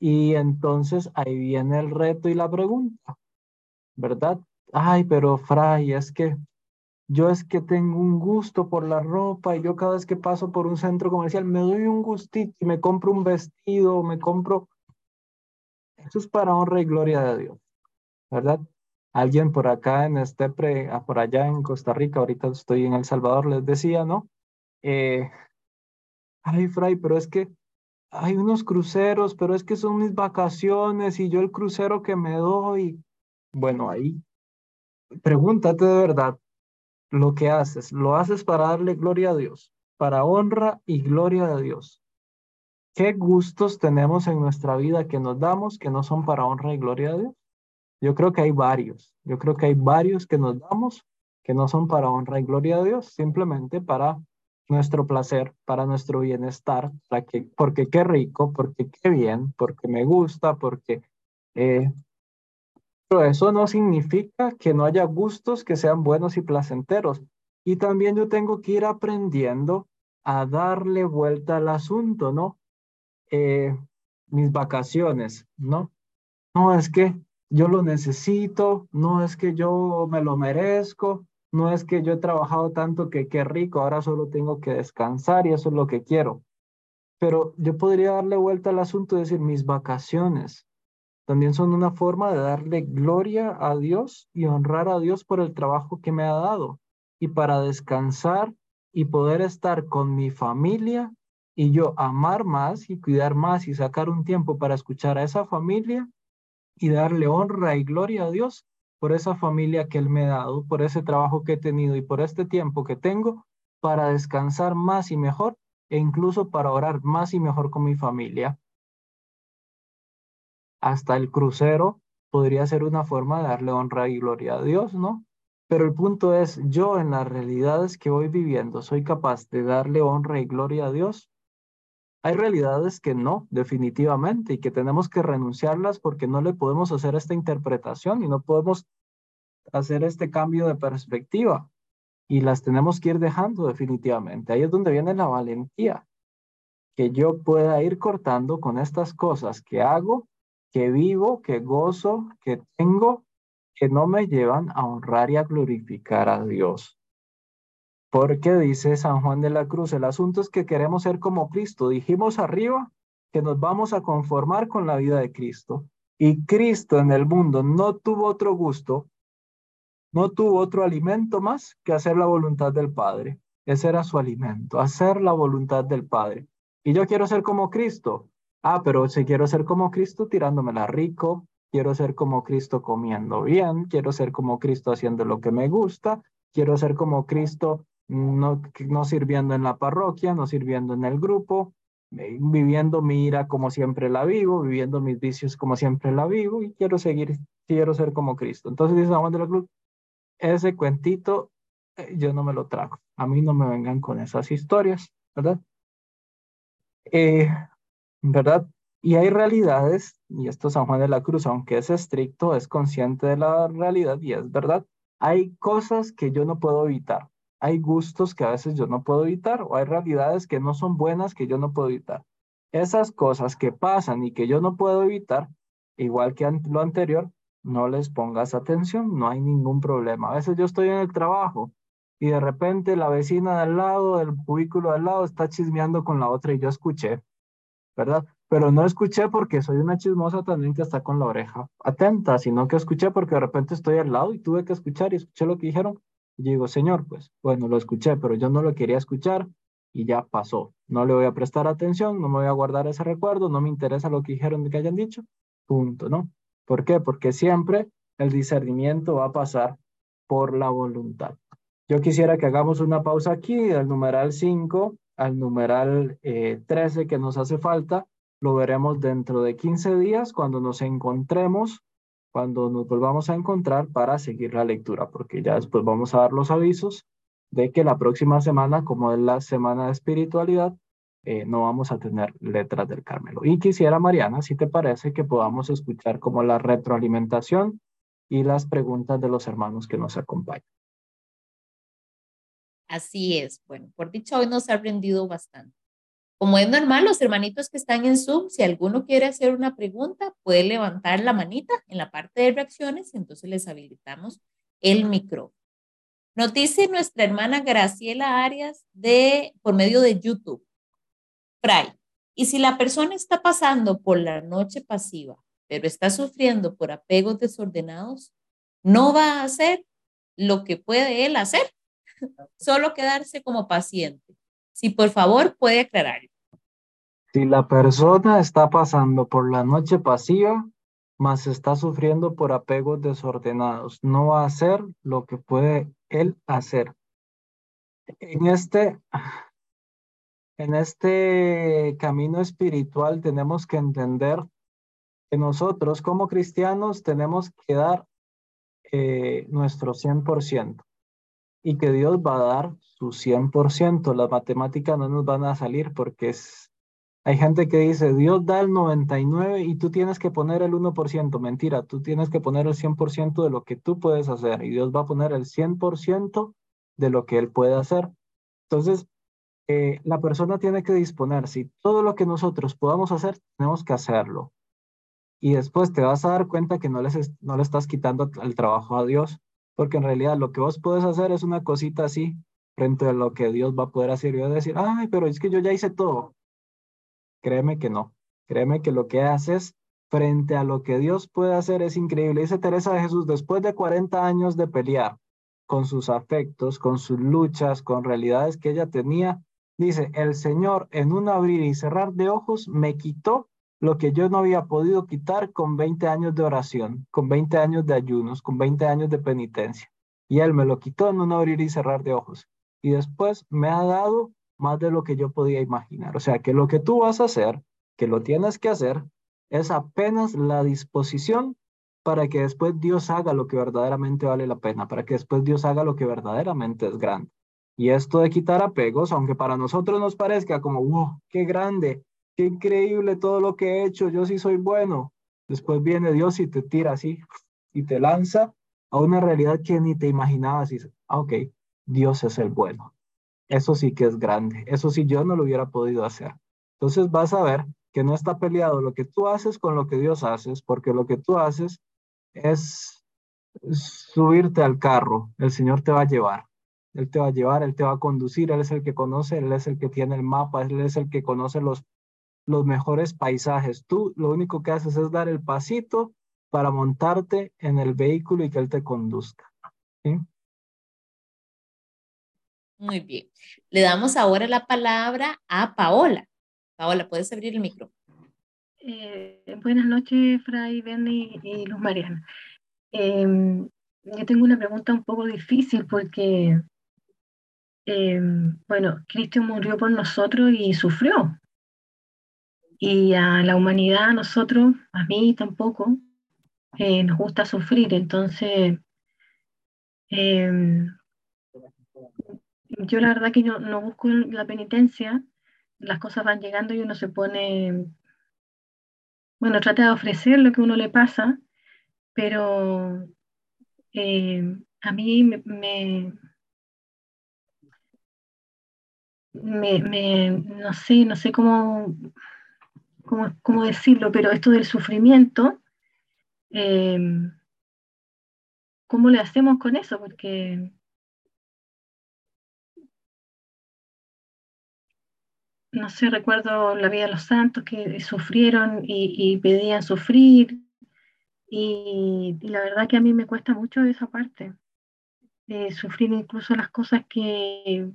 Y entonces ahí viene el reto y la pregunta, ¿verdad? Ay, pero Fray, es que yo es que tengo un gusto por la ropa y yo cada vez que paso por un centro comercial me doy un gustito y me compro un vestido, me compro... Eso es para honra y gloria de Dios, ¿verdad? Alguien por acá en este pre, ah, por allá en Costa Rica, ahorita estoy en El Salvador, les decía, ¿no? Eh, ay, Fray, pero es que hay unos cruceros, pero es que son mis vacaciones y yo el crucero que me doy. Bueno, ahí, pregúntate de verdad lo que haces. ¿Lo haces para darle gloria a Dios? Para honra y gloria de Dios. ¿Qué gustos tenemos en nuestra vida que nos damos que no son para honra y gloria de Dios? Yo creo que hay varios. Yo creo que hay varios que nos damos que no son para honra y gloria de Dios, simplemente para nuestro placer, para nuestro bienestar, para que, porque qué rico, porque qué bien, porque me gusta, porque... Eh, pero eso no significa que no haya gustos que sean buenos y placenteros. Y también yo tengo que ir aprendiendo a darle vuelta al asunto, ¿no? Eh, mis vacaciones, ¿no? No es que yo lo necesito, no es que yo me lo merezco, no es que yo he trabajado tanto que qué rico, ahora solo tengo que descansar y eso es lo que quiero. Pero yo podría darle vuelta al asunto y decir, mis vacaciones también son una forma de darle gloria a Dios y honrar a Dios por el trabajo que me ha dado y para descansar y poder estar con mi familia y yo amar más y cuidar más y sacar un tiempo para escuchar a esa familia y darle honra y gloria a Dios por esa familia que Él me ha dado, por ese trabajo que he tenido y por este tiempo que tengo para descansar más y mejor e incluso para orar más y mejor con mi familia. Hasta el crucero podría ser una forma de darle honra y gloria a Dios, ¿no? Pero el punto es, yo en las realidades que voy viviendo, ¿soy capaz de darle honra y gloria a Dios? Hay realidades que no, definitivamente, y que tenemos que renunciarlas porque no le podemos hacer esta interpretación y no podemos hacer este cambio de perspectiva. Y las tenemos que ir dejando definitivamente. Ahí es donde viene la valentía, que yo pueda ir cortando con estas cosas que hago, que vivo, que gozo, que tengo, que no me llevan a honrar y a glorificar a Dios. Porque dice San Juan de la Cruz, el asunto es que queremos ser como Cristo. Dijimos arriba que nos vamos a conformar con la vida de Cristo. Y Cristo en el mundo no tuvo otro gusto, no tuvo otro alimento más que hacer la voluntad del Padre. Ese era su alimento, hacer la voluntad del Padre. Y yo quiero ser como Cristo. Ah, pero si quiero ser como Cristo tirándomela rico, quiero ser como Cristo comiendo bien, quiero ser como Cristo haciendo lo que me gusta, quiero ser como Cristo no, no sirviendo en la parroquia, no sirviendo en el grupo, eh, viviendo mi ira como siempre la vivo, viviendo mis vicios como siempre la vivo y quiero seguir, quiero ser como Cristo. Entonces dice Juan de la Cruz, ese cuentito eh, yo no me lo trago. A mí no me vengan con esas historias, ¿verdad? Eh, ¿Verdad? Y hay realidades, y esto San Juan de la Cruz, aunque es estricto, es consciente de la realidad y es verdad. Hay cosas que yo no puedo evitar hay gustos que a veces yo no puedo evitar o hay realidades que no son buenas que yo no puedo evitar. Esas cosas que pasan y que yo no puedo evitar, igual que lo anterior, no les pongas atención, no hay ningún problema. A veces yo estoy en el trabajo y de repente la vecina de al lado, del cubículo de al lado, está chismeando con la otra y yo escuché, ¿verdad? Pero no escuché porque soy una chismosa también que está con la oreja atenta, sino que escuché porque de repente estoy al lado y tuve que escuchar y escuché lo que dijeron y digo, Señor, pues bueno, lo escuché, pero yo no lo quería escuchar y ya pasó. No le voy a prestar atención, no me voy a guardar ese recuerdo, no me interesa lo que dijeron que hayan dicho, punto, ¿no? ¿Por qué? Porque siempre el discernimiento va a pasar por la voluntad. Yo quisiera que hagamos una pausa aquí del numeral 5 al numeral 13 eh, que nos hace falta. Lo veremos dentro de 15 días cuando nos encontremos cuando nos volvamos a encontrar para seguir la lectura, porque ya después vamos a dar los avisos de que la próxima semana, como es la semana de espiritualidad, eh, no vamos a tener letras del Carmelo. Y quisiera, Mariana, si te parece, que podamos escuchar como la retroalimentación y las preguntas de los hermanos que nos acompañan. Así es. Bueno, por dicho, hoy nos ha aprendido bastante. Como es normal, los hermanitos que están en Zoom, si alguno quiere hacer una pregunta, puede levantar la manita en la parte de reacciones, entonces les habilitamos el micrófono. Nos dice nuestra hermana Graciela Arias de, por medio de YouTube. Fray, y si la persona está pasando por la noche pasiva, pero está sufriendo por apegos desordenados, no va a hacer lo que puede él hacer, solo quedarse como paciente. Si por favor puede aclarar. Si la persona está pasando por la noche pasiva, mas está sufriendo por apegos desordenados, no va a hacer lo que puede él hacer. En este, en este camino espiritual tenemos que entender que nosotros como cristianos tenemos que dar eh, nuestro 100% y que Dios va a dar su 100%. Las matemáticas no nos van a salir porque es hay gente que dice, Dios da el 99 y tú tienes que poner el 1%. Mentira, tú tienes que poner el 100% de lo que tú puedes hacer y Dios va a poner el 100% de lo que Él puede hacer. Entonces, eh, la persona tiene que disponer, si todo lo que nosotros podamos hacer, tenemos que hacerlo. Y después te vas a dar cuenta que no, les no le estás quitando el trabajo a Dios, porque en realidad lo que vos puedes hacer es una cosita así frente a lo que Dios va a poder hacer y a decir, ay, pero es que yo ya hice todo. Créeme que no. Créeme que lo que haces frente a lo que Dios puede hacer es increíble. Dice Teresa de Jesús, después de 40 años de pelear con sus afectos, con sus luchas, con realidades que ella tenía, dice, el Señor en un abrir y cerrar de ojos me quitó lo que yo no había podido quitar con 20 años de oración, con 20 años de ayunos, con 20 años de penitencia. Y Él me lo quitó en un abrir y cerrar de ojos. Y después me ha dado más de lo que yo podía imaginar. O sea, que lo que tú vas a hacer, que lo tienes que hacer, es apenas la disposición para que después Dios haga lo que verdaderamente vale la pena, para que después Dios haga lo que verdaderamente es grande. Y esto de quitar apegos, aunque para nosotros nos parezca como, wow, qué grande, qué increíble todo lo que he hecho, yo sí soy bueno. Después viene Dios y te tira así y te lanza a una realidad que ni te imaginabas y dices, ah, ok, Dios es el bueno. Eso sí que es grande. Eso sí yo no lo hubiera podido hacer. Entonces vas a ver que no está peleado lo que tú haces con lo que Dios haces, porque lo que tú haces es subirte al carro. El Señor te va a llevar. Él te va a llevar, Él te va a conducir, Él es el que conoce, Él es el que tiene el mapa, Él es el que conoce los, los mejores paisajes. Tú lo único que haces es dar el pasito para montarte en el vehículo y que Él te conduzca. ¿sí? Muy bien. Le damos ahora la palabra a Paola. Paola, puedes abrir el micrófono. Eh, buenas noches, Fray, Benny y Luz Mariana. Em, yo tengo una pregunta un poco difícil porque em, bueno, Cristo murió por nosotros y sufrió. Y a la humanidad, a nosotros, a mí tampoco, eh, nos gusta sufrir. Entonces, em, yo la verdad que no, no busco la penitencia, las cosas van llegando y uno se pone, bueno, trata de ofrecer lo que uno le pasa, pero eh, a mí me, me, no sé, no sé cómo, cómo, decirlo, pero esto del sufrimiento, eh, ¿cómo le hacemos con eso? Porque no sé, recuerdo la vida de los santos que sufrieron y, pedían sufrir. Y, la verdad que a mí me cuesta mucho esa parte, de sufrir incluso las cosas que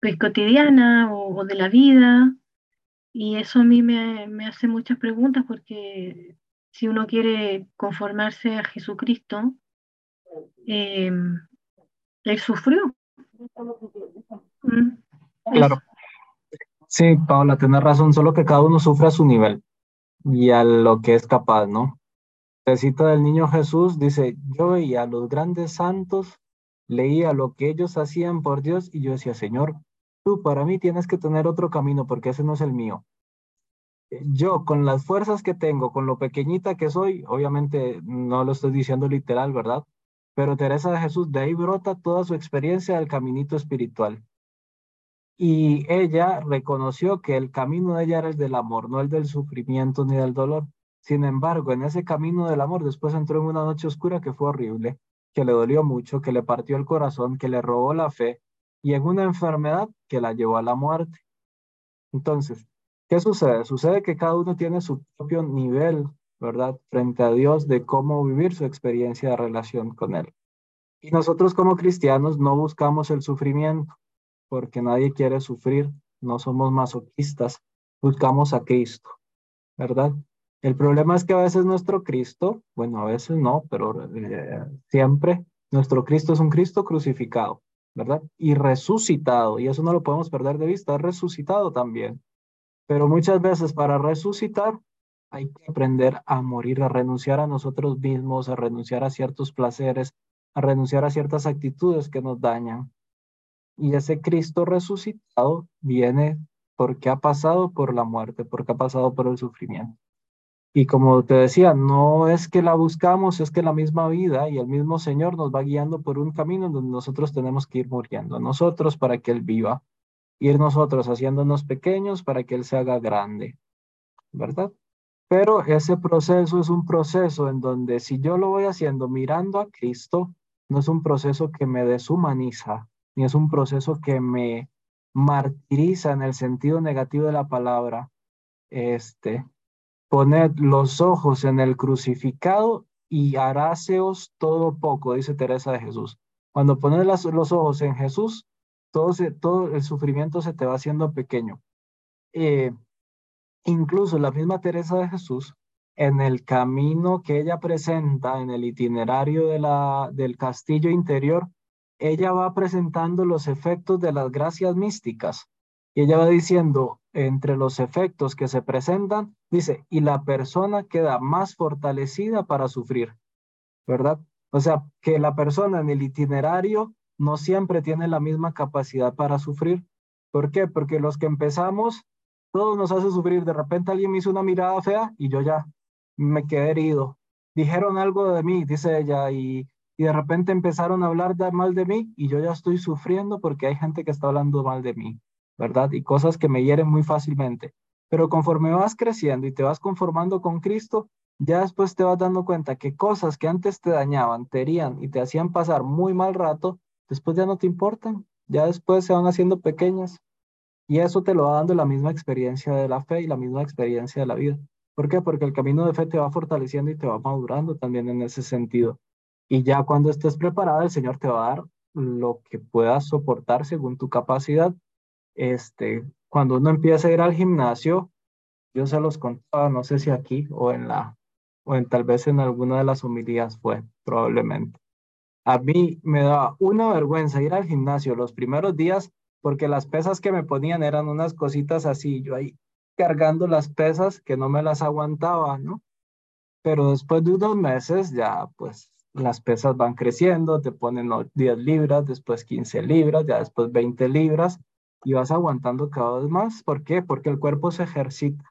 pues, cotidianas o, de la vida. Y eso a mí me, hace muchas preguntas porque si uno quiere conformarse a Jesucristo, eh, él sufrió. Mm, claro. Sí, Paola, tienes razón, solo que cada uno sufre a su nivel y a lo que es capaz, ¿no? La cita del niño Jesús dice, yo veía a los grandes santos, leía lo que ellos hacían por Dios y yo decía, Señor, tú para mí tienes que tener otro camino porque ese no es el mío. Yo con las fuerzas que tengo, con lo pequeñita que soy, obviamente no lo estoy diciendo literal, ¿verdad? Pero Teresa de Jesús, de ahí brota toda su experiencia del caminito espiritual. Y ella reconoció que el camino de ella era el del amor, no el del sufrimiento ni del dolor. Sin embargo, en ese camino del amor después entró en una noche oscura que fue horrible, que le dolió mucho, que le partió el corazón, que le robó la fe y en una enfermedad que la llevó a la muerte. Entonces, ¿qué sucede? Sucede que cada uno tiene su propio nivel, ¿verdad? Frente a Dios de cómo vivir su experiencia de relación con Él. Y nosotros como cristianos no buscamos el sufrimiento, porque nadie quiere sufrir, no somos masoquistas, buscamos a Cristo, ¿verdad? El problema es que a veces nuestro Cristo, bueno, a veces no, pero eh, siempre nuestro Cristo es un Cristo crucificado, ¿verdad? Y resucitado, y eso no lo podemos perder de vista, es resucitado también. Pero muchas veces para resucitar hay que aprender a morir, a renunciar a nosotros mismos, a renunciar a ciertos placeres, a renunciar a ciertas actitudes que nos dañan. Y ese Cristo resucitado viene porque ha pasado por la muerte, porque ha pasado por el sufrimiento. Y como te decía, no es que la buscamos, es que la misma vida y el mismo Señor nos va guiando por un camino donde nosotros tenemos que ir muriendo, nosotros para que Él viva, ir nosotros haciéndonos pequeños para que Él se haga grande, ¿verdad? Pero ese proceso es un proceso en donde si yo lo voy haciendo mirando a Cristo, no es un proceso que me deshumaniza, ni es un proceso que me martiriza en el sentido negativo de la palabra. Este, poned los ojos en el crucificado y haráseos todo poco, dice Teresa de Jesús. Cuando pones los ojos en Jesús, todo, todo el sufrimiento se te va haciendo pequeño. Eh, incluso la misma Teresa de Jesús, en el camino que ella presenta, en el itinerario de la, del castillo interior, ella va presentando los efectos de las gracias místicas y ella va diciendo, entre los efectos que se presentan, dice, y la persona queda más fortalecida para sufrir, ¿verdad? O sea, que la persona en el itinerario no siempre tiene la misma capacidad para sufrir. ¿Por qué? Porque los que empezamos, todos nos hace sufrir. De repente alguien me hizo una mirada fea y yo ya me quedé herido. Dijeron algo de mí, dice ella, y y de repente empezaron a hablar mal de mí y yo ya estoy sufriendo porque hay gente que está hablando mal de mí, ¿verdad? Y cosas que me hieren muy fácilmente. Pero conforme vas creciendo y te vas conformando con Cristo, ya después te vas dando cuenta que cosas que antes te dañaban, te herían y te hacían pasar muy mal rato, después ya no te importan, ya después se van haciendo pequeñas. Y eso te lo va dando la misma experiencia de la fe y la misma experiencia de la vida. ¿Por qué? Porque el camino de fe te va fortaleciendo y te va madurando también en ese sentido. Y ya cuando estés preparada, el Señor te va a dar lo que puedas soportar según tu capacidad. Este, cuando uno empieza a ir al gimnasio, yo se los contaba, no sé si aquí o en la, o en tal vez en alguna de las homilías fue, probablemente. A mí me daba una vergüenza ir al gimnasio los primeros días porque las pesas que me ponían eran unas cositas así, yo ahí cargando las pesas que no me las aguantaba, ¿no? Pero después de unos meses ya pues las pesas van creciendo, te ponen 10 libras, después 15 libras, ya después 20 libras y vas aguantando cada vez más. ¿Por qué? Porque el cuerpo se ejercita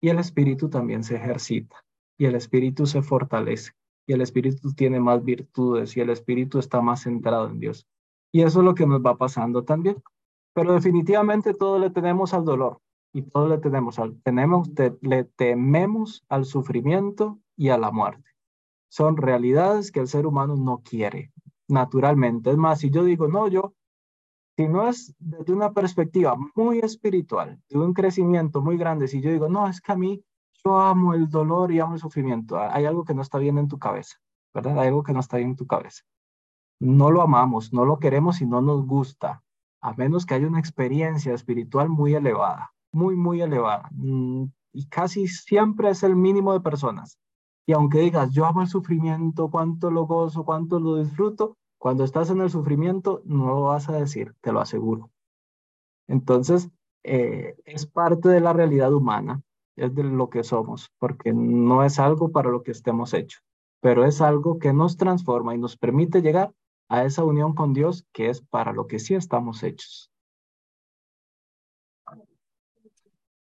y el espíritu también se ejercita y el espíritu se fortalece y el espíritu tiene más virtudes y el espíritu está más centrado en Dios. Y eso es lo que nos va pasando también. Pero definitivamente todo le tenemos al dolor y todo le tenemos al tenemos le tememos al sufrimiento y a la muerte. Son realidades que el ser humano no quiere naturalmente. Es más, si yo digo, no, yo si no es desde una perspectiva muy espiritual, de un crecimiento muy grande, si yo digo, no, es que a mí yo amo el dolor y amo el sufrimiento, hay algo que no está bien en tu cabeza, ¿verdad? Hay algo que no está bien en tu cabeza. No lo amamos, no lo queremos y no nos gusta, a menos que haya una experiencia espiritual muy elevada, muy, muy elevada. Mm, y casi siempre es el mínimo de personas. Y aunque digas, yo amo el sufrimiento, cuánto lo gozo, cuánto lo disfruto, cuando estás en el sufrimiento no lo vas a decir, te lo aseguro. Entonces, eh, es parte de la realidad humana, es de lo que somos, porque no es algo para lo que estemos hechos, pero es algo que nos transforma y nos permite llegar a esa unión con Dios que es para lo que sí estamos hechos.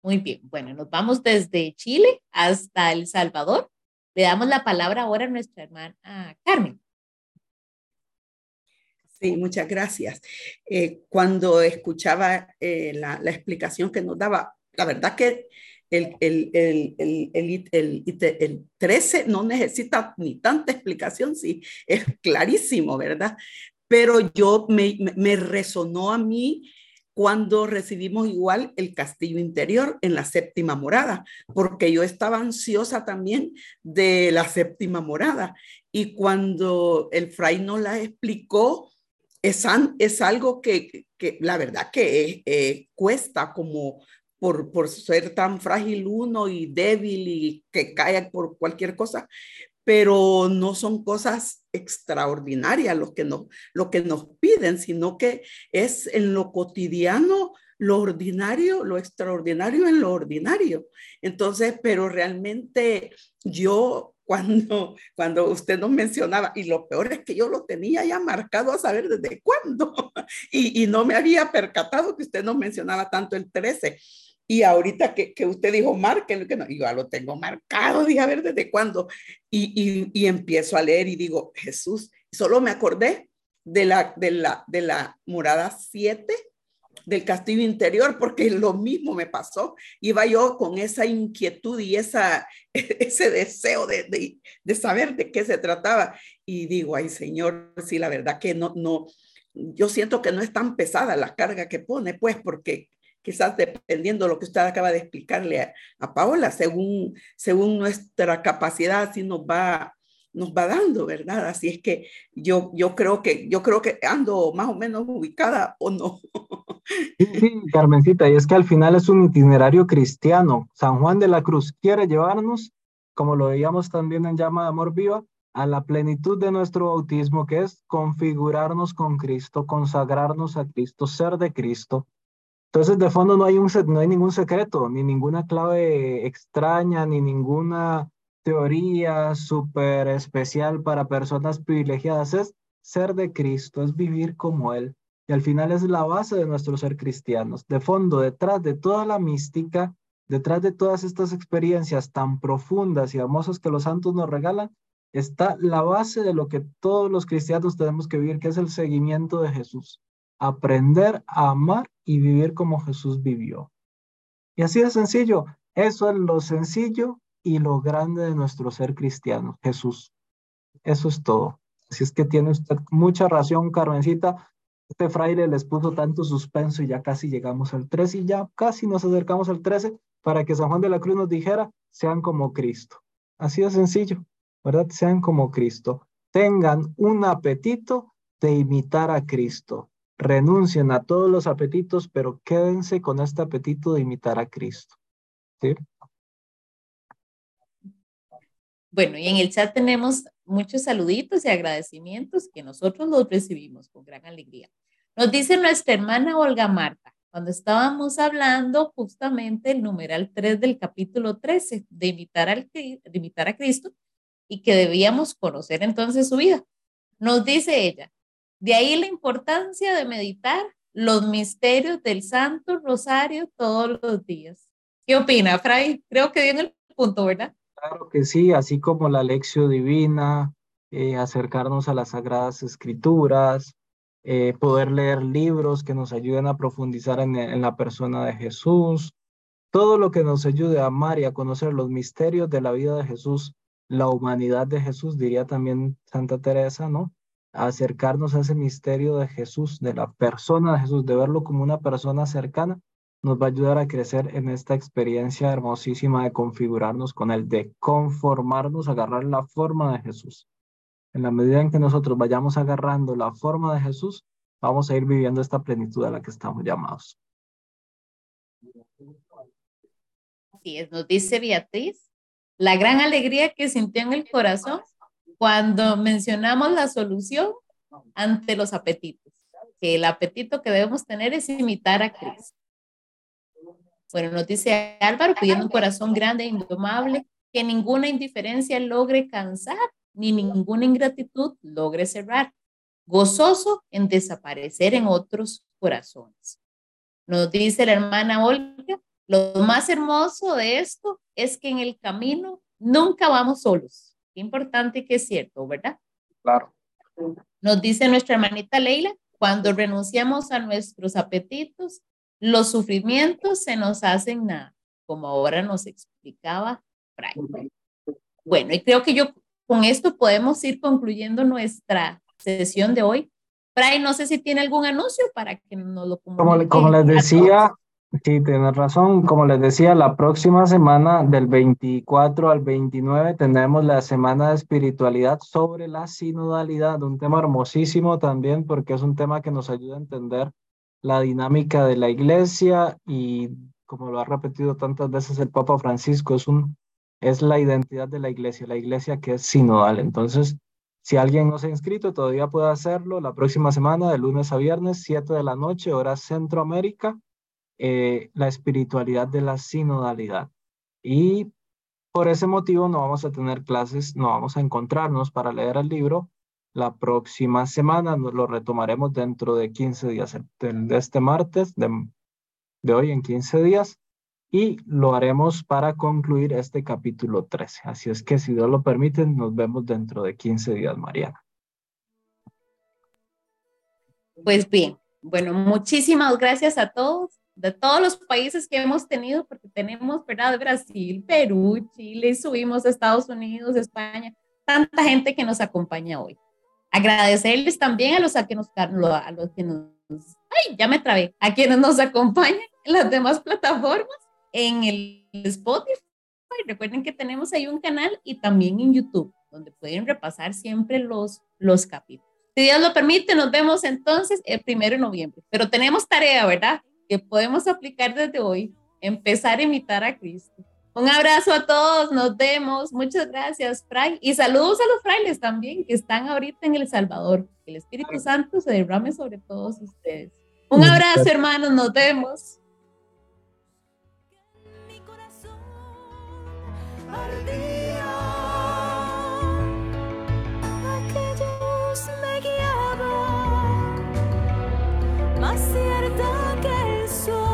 Muy bien, bueno, nos vamos desde Chile hasta El Salvador. Le damos la palabra ahora a nuestra hermana Carmen. Sí, muchas gracias. Eh, cuando escuchaba eh, la, explicación que nos daba, la verdad que el, el, el, el, 13 no necesita ni tanta explicación, sí, es clarísimo, ¿verdad? Pero yo me, me resonó a mí cuando recibimos igual el castillo interior en la séptima morada, porque yo estaba ansiosa también de la séptima morada. Y cuando el fray nos la explicó, es, es algo que, que, la verdad que eh, cuesta como por, por ser tan frágil uno y débil y que cae por cualquier cosa, pero no son cosas extraordinarias lo que, no, lo que nos piden, sino que es en lo cotidiano, lo ordinario, lo extraordinario en lo ordinario. Entonces, pero realmente yo cuando, cuando usted nos mencionaba, y lo peor es que yo lo tenía ya marcado a saber desde cuándo, y, y no me había percatado que usted nos mencionaba tanto el 13. Y ahorita que, que usted dijo, marquen, que no, yo ya lo tengo marcado, dije, a ver desde cuándo. Y, y, y, empiezo a leer y digo, Jesús, solo me acordé de la, de la, de la morada 7 del castillo interior, porque lo mismo me pasó. Iba yo con esa inquietud y esa, ese deseo de, de, de saber de qué se trataba. Y digo, ay Señor, sí, la verdad que no, no, yo siento que no es tan pesada la carga que pone, pues, porque quizás dependiendo de lo que usted acaba de explicarle a, a Paola, según, según nuestra capacidad, así nos va nos va dando, ¿verdad? Así es que yo, yo creo que yo creo que ando más o menos ubicada o no. Sí, sí, Carmencita, y es que al final es un itinerario cristiano. San Juan de la Cruz quiere llevarnos, como lo veíamos también en Llama de Amor Viva, a la plenitud de nuestro bautismo, que es configurarnos con Cristo, consagrarnos a Cristo, ser de Cristo. Entonces, de fondo no hay, un, no hay ningún secreto, ni ninguna clave extraña, ni ninguna teoría súper especial para personas privilegiadas. Es ser de Cristo, es vivir como Él. Y al final es la base de nuestro ser cristianos. De fondo, detrás de toda la mística, detrás de todas estas experiencias tan profundas y hermosas que los santos nos regalan, está la base de lo que todos los cristianos tenemos que vivir, que es el seguimiento de Jesús. Aprender a amar y vivir como Jesús vivió. Y así de sencillo. Eso es lo sencillo y lo grande de nuestro ser cristiano, Jesús. Eso es todo. Así es que tiene usted mucha razón, Carmencita este fraile les puso tanto suspenso y ya casi llegamos al 13 y ya casi nos acercamos al 13 para que San Juan de la Cruz nos dijera, sean como Cristo. Así de sencillo, ¿verdad? Sean como Cristo. Tengan un apetito de imitar a Cristo. Renuncien a todos los apetitos, pero quédense con este apetito de imitar a Cristo. ¿Sí? Bueno, y en el chat tenemos muchos saluditos y agradecimientos que nosotros los recibimos con gran alegría. Nos dice nuestra hermana Olga Marta, cuando estábamos hablando justamente el numeral 3 del capítulo 13, de imitar, al, de imitar a Cristo y que debíamos conocer entonces su vida. Nos dice ella, de ahí la importancia de meditar los misterios del Santo Rosario todos los días. ¿Qué opina, Fray? Creo que viene el punto, ¿verdad? Claro que sí, así como la lección divina, eh, acercarnos a las sagradas escrituras, eh, poder leer libros que nos ayuden a profundizar en, en, la persona de Jesús, todo lo que nos ayude a amar y a conocer los misterios de la vida de Jesús, la humanidad de Jesús, diría también Santa Teresa, ¿no? Acercarnos a ese misterio de Jesús, de la persona de Jesús, de verlo como una persona cercana, nos va a ayudar a crecer en esta experiencia hermosísima de configurarnos con Él, de conformarnos, agarrar la forma de Jesús. En la medida en que nosotros vayamos agarrando la forma de Jesús, vamos a ir viviendo esta plenitud a la que estamos llamados. Así es, nos dice Beatriz, la gran alegría que sintió en el corazón cuando mencionamos la solución ante los apetitos, que el apetito que debemos tener es imitar a Cristo. Bueno, nos dice Álvaro, pidiendo un corazón grande e indomable, que ninguna indiferencia logre cansar ni ninguna ingratitud logre cerrar, gozoso en desaparecer en otros corazones. Nos dice la hermana Olga, lo más hermoso de esto es que en el camino nunca vamos solos. Importante que es cierto, ¿verdad? Claro. Nos dice nuestra hermanita Leila, cuando renunciamos a nuestros apetitos, los sufrimientos se nos hacen nada, como ahora nos explicaba Frank. Bueno, y creo que yo con esto podemos ir concluyendo nuestra sesión de hoy. Fray, no sé si tiene algún anuncio para que nos lo Como, como les decía, sí, tienes razón, como les decía, la próxima semana del 24 al 29 tendremos la semana de espiritualidad sobre la sinodalidad, un tema hermosísimo también porque es un tema que nos ayuda a entender la dinámica de la iglesia y como lo ha repetido tantas veces el Papa Francisco, es un es la identidad de la iglesia, la iglesia que es sinodal. Entonces, si alguien no se ha inscrito, todavía puede hacerlo la próxima semana, de lunes a viernes, 7 de la noche, hora Centroamérica, eh, la espiritualidad de la sinodalidad. Y por ese motivo no vamos a tener clases, no vamos a encontrarnos para leer el libro. La próxima semana nos lo retomaremos dentro de 15 días, de este martes, de, de hoy en 15 días y lo haremos para concluir este capítulo 13. Así es que si Dios lo permite, nos vemos dentro de 15 días, Mariana. Pues bien, bueno, muchísimas gracias a todos, de todos los países que hemos tenido, porque tenemos, ¿verdad? Brasil, Perú, Chile, subimos a Estados Unidos, España, tanta gente que nos acompaña hoy. Agradecerles también a los, a que nos, a los que nos, ay, ya me trabé, a quienes nos acompañan en las demás plataformas en el Spotify. Recuerden que tenemos ahí un canal y también en YouTube, donde pueden repasar siempre los, los capítulos. Si Dios lo permite, nos vemos entonces el primero de noviembre. Pero tenemos tarea, ¿verdad? Que podemos aplicar desde hoy, empezar a imitar a Cristo. Un abrazo a todos, nos vemos. Muchas gracias, Fray. Y saludos a los frailes también que están ahorita en El Salvador. Que el Espíritu Santo se derrame sobre todos ustedes. Un abrazo, hermanos, nos vemos. ardía. Aquellos me guiaban, mas so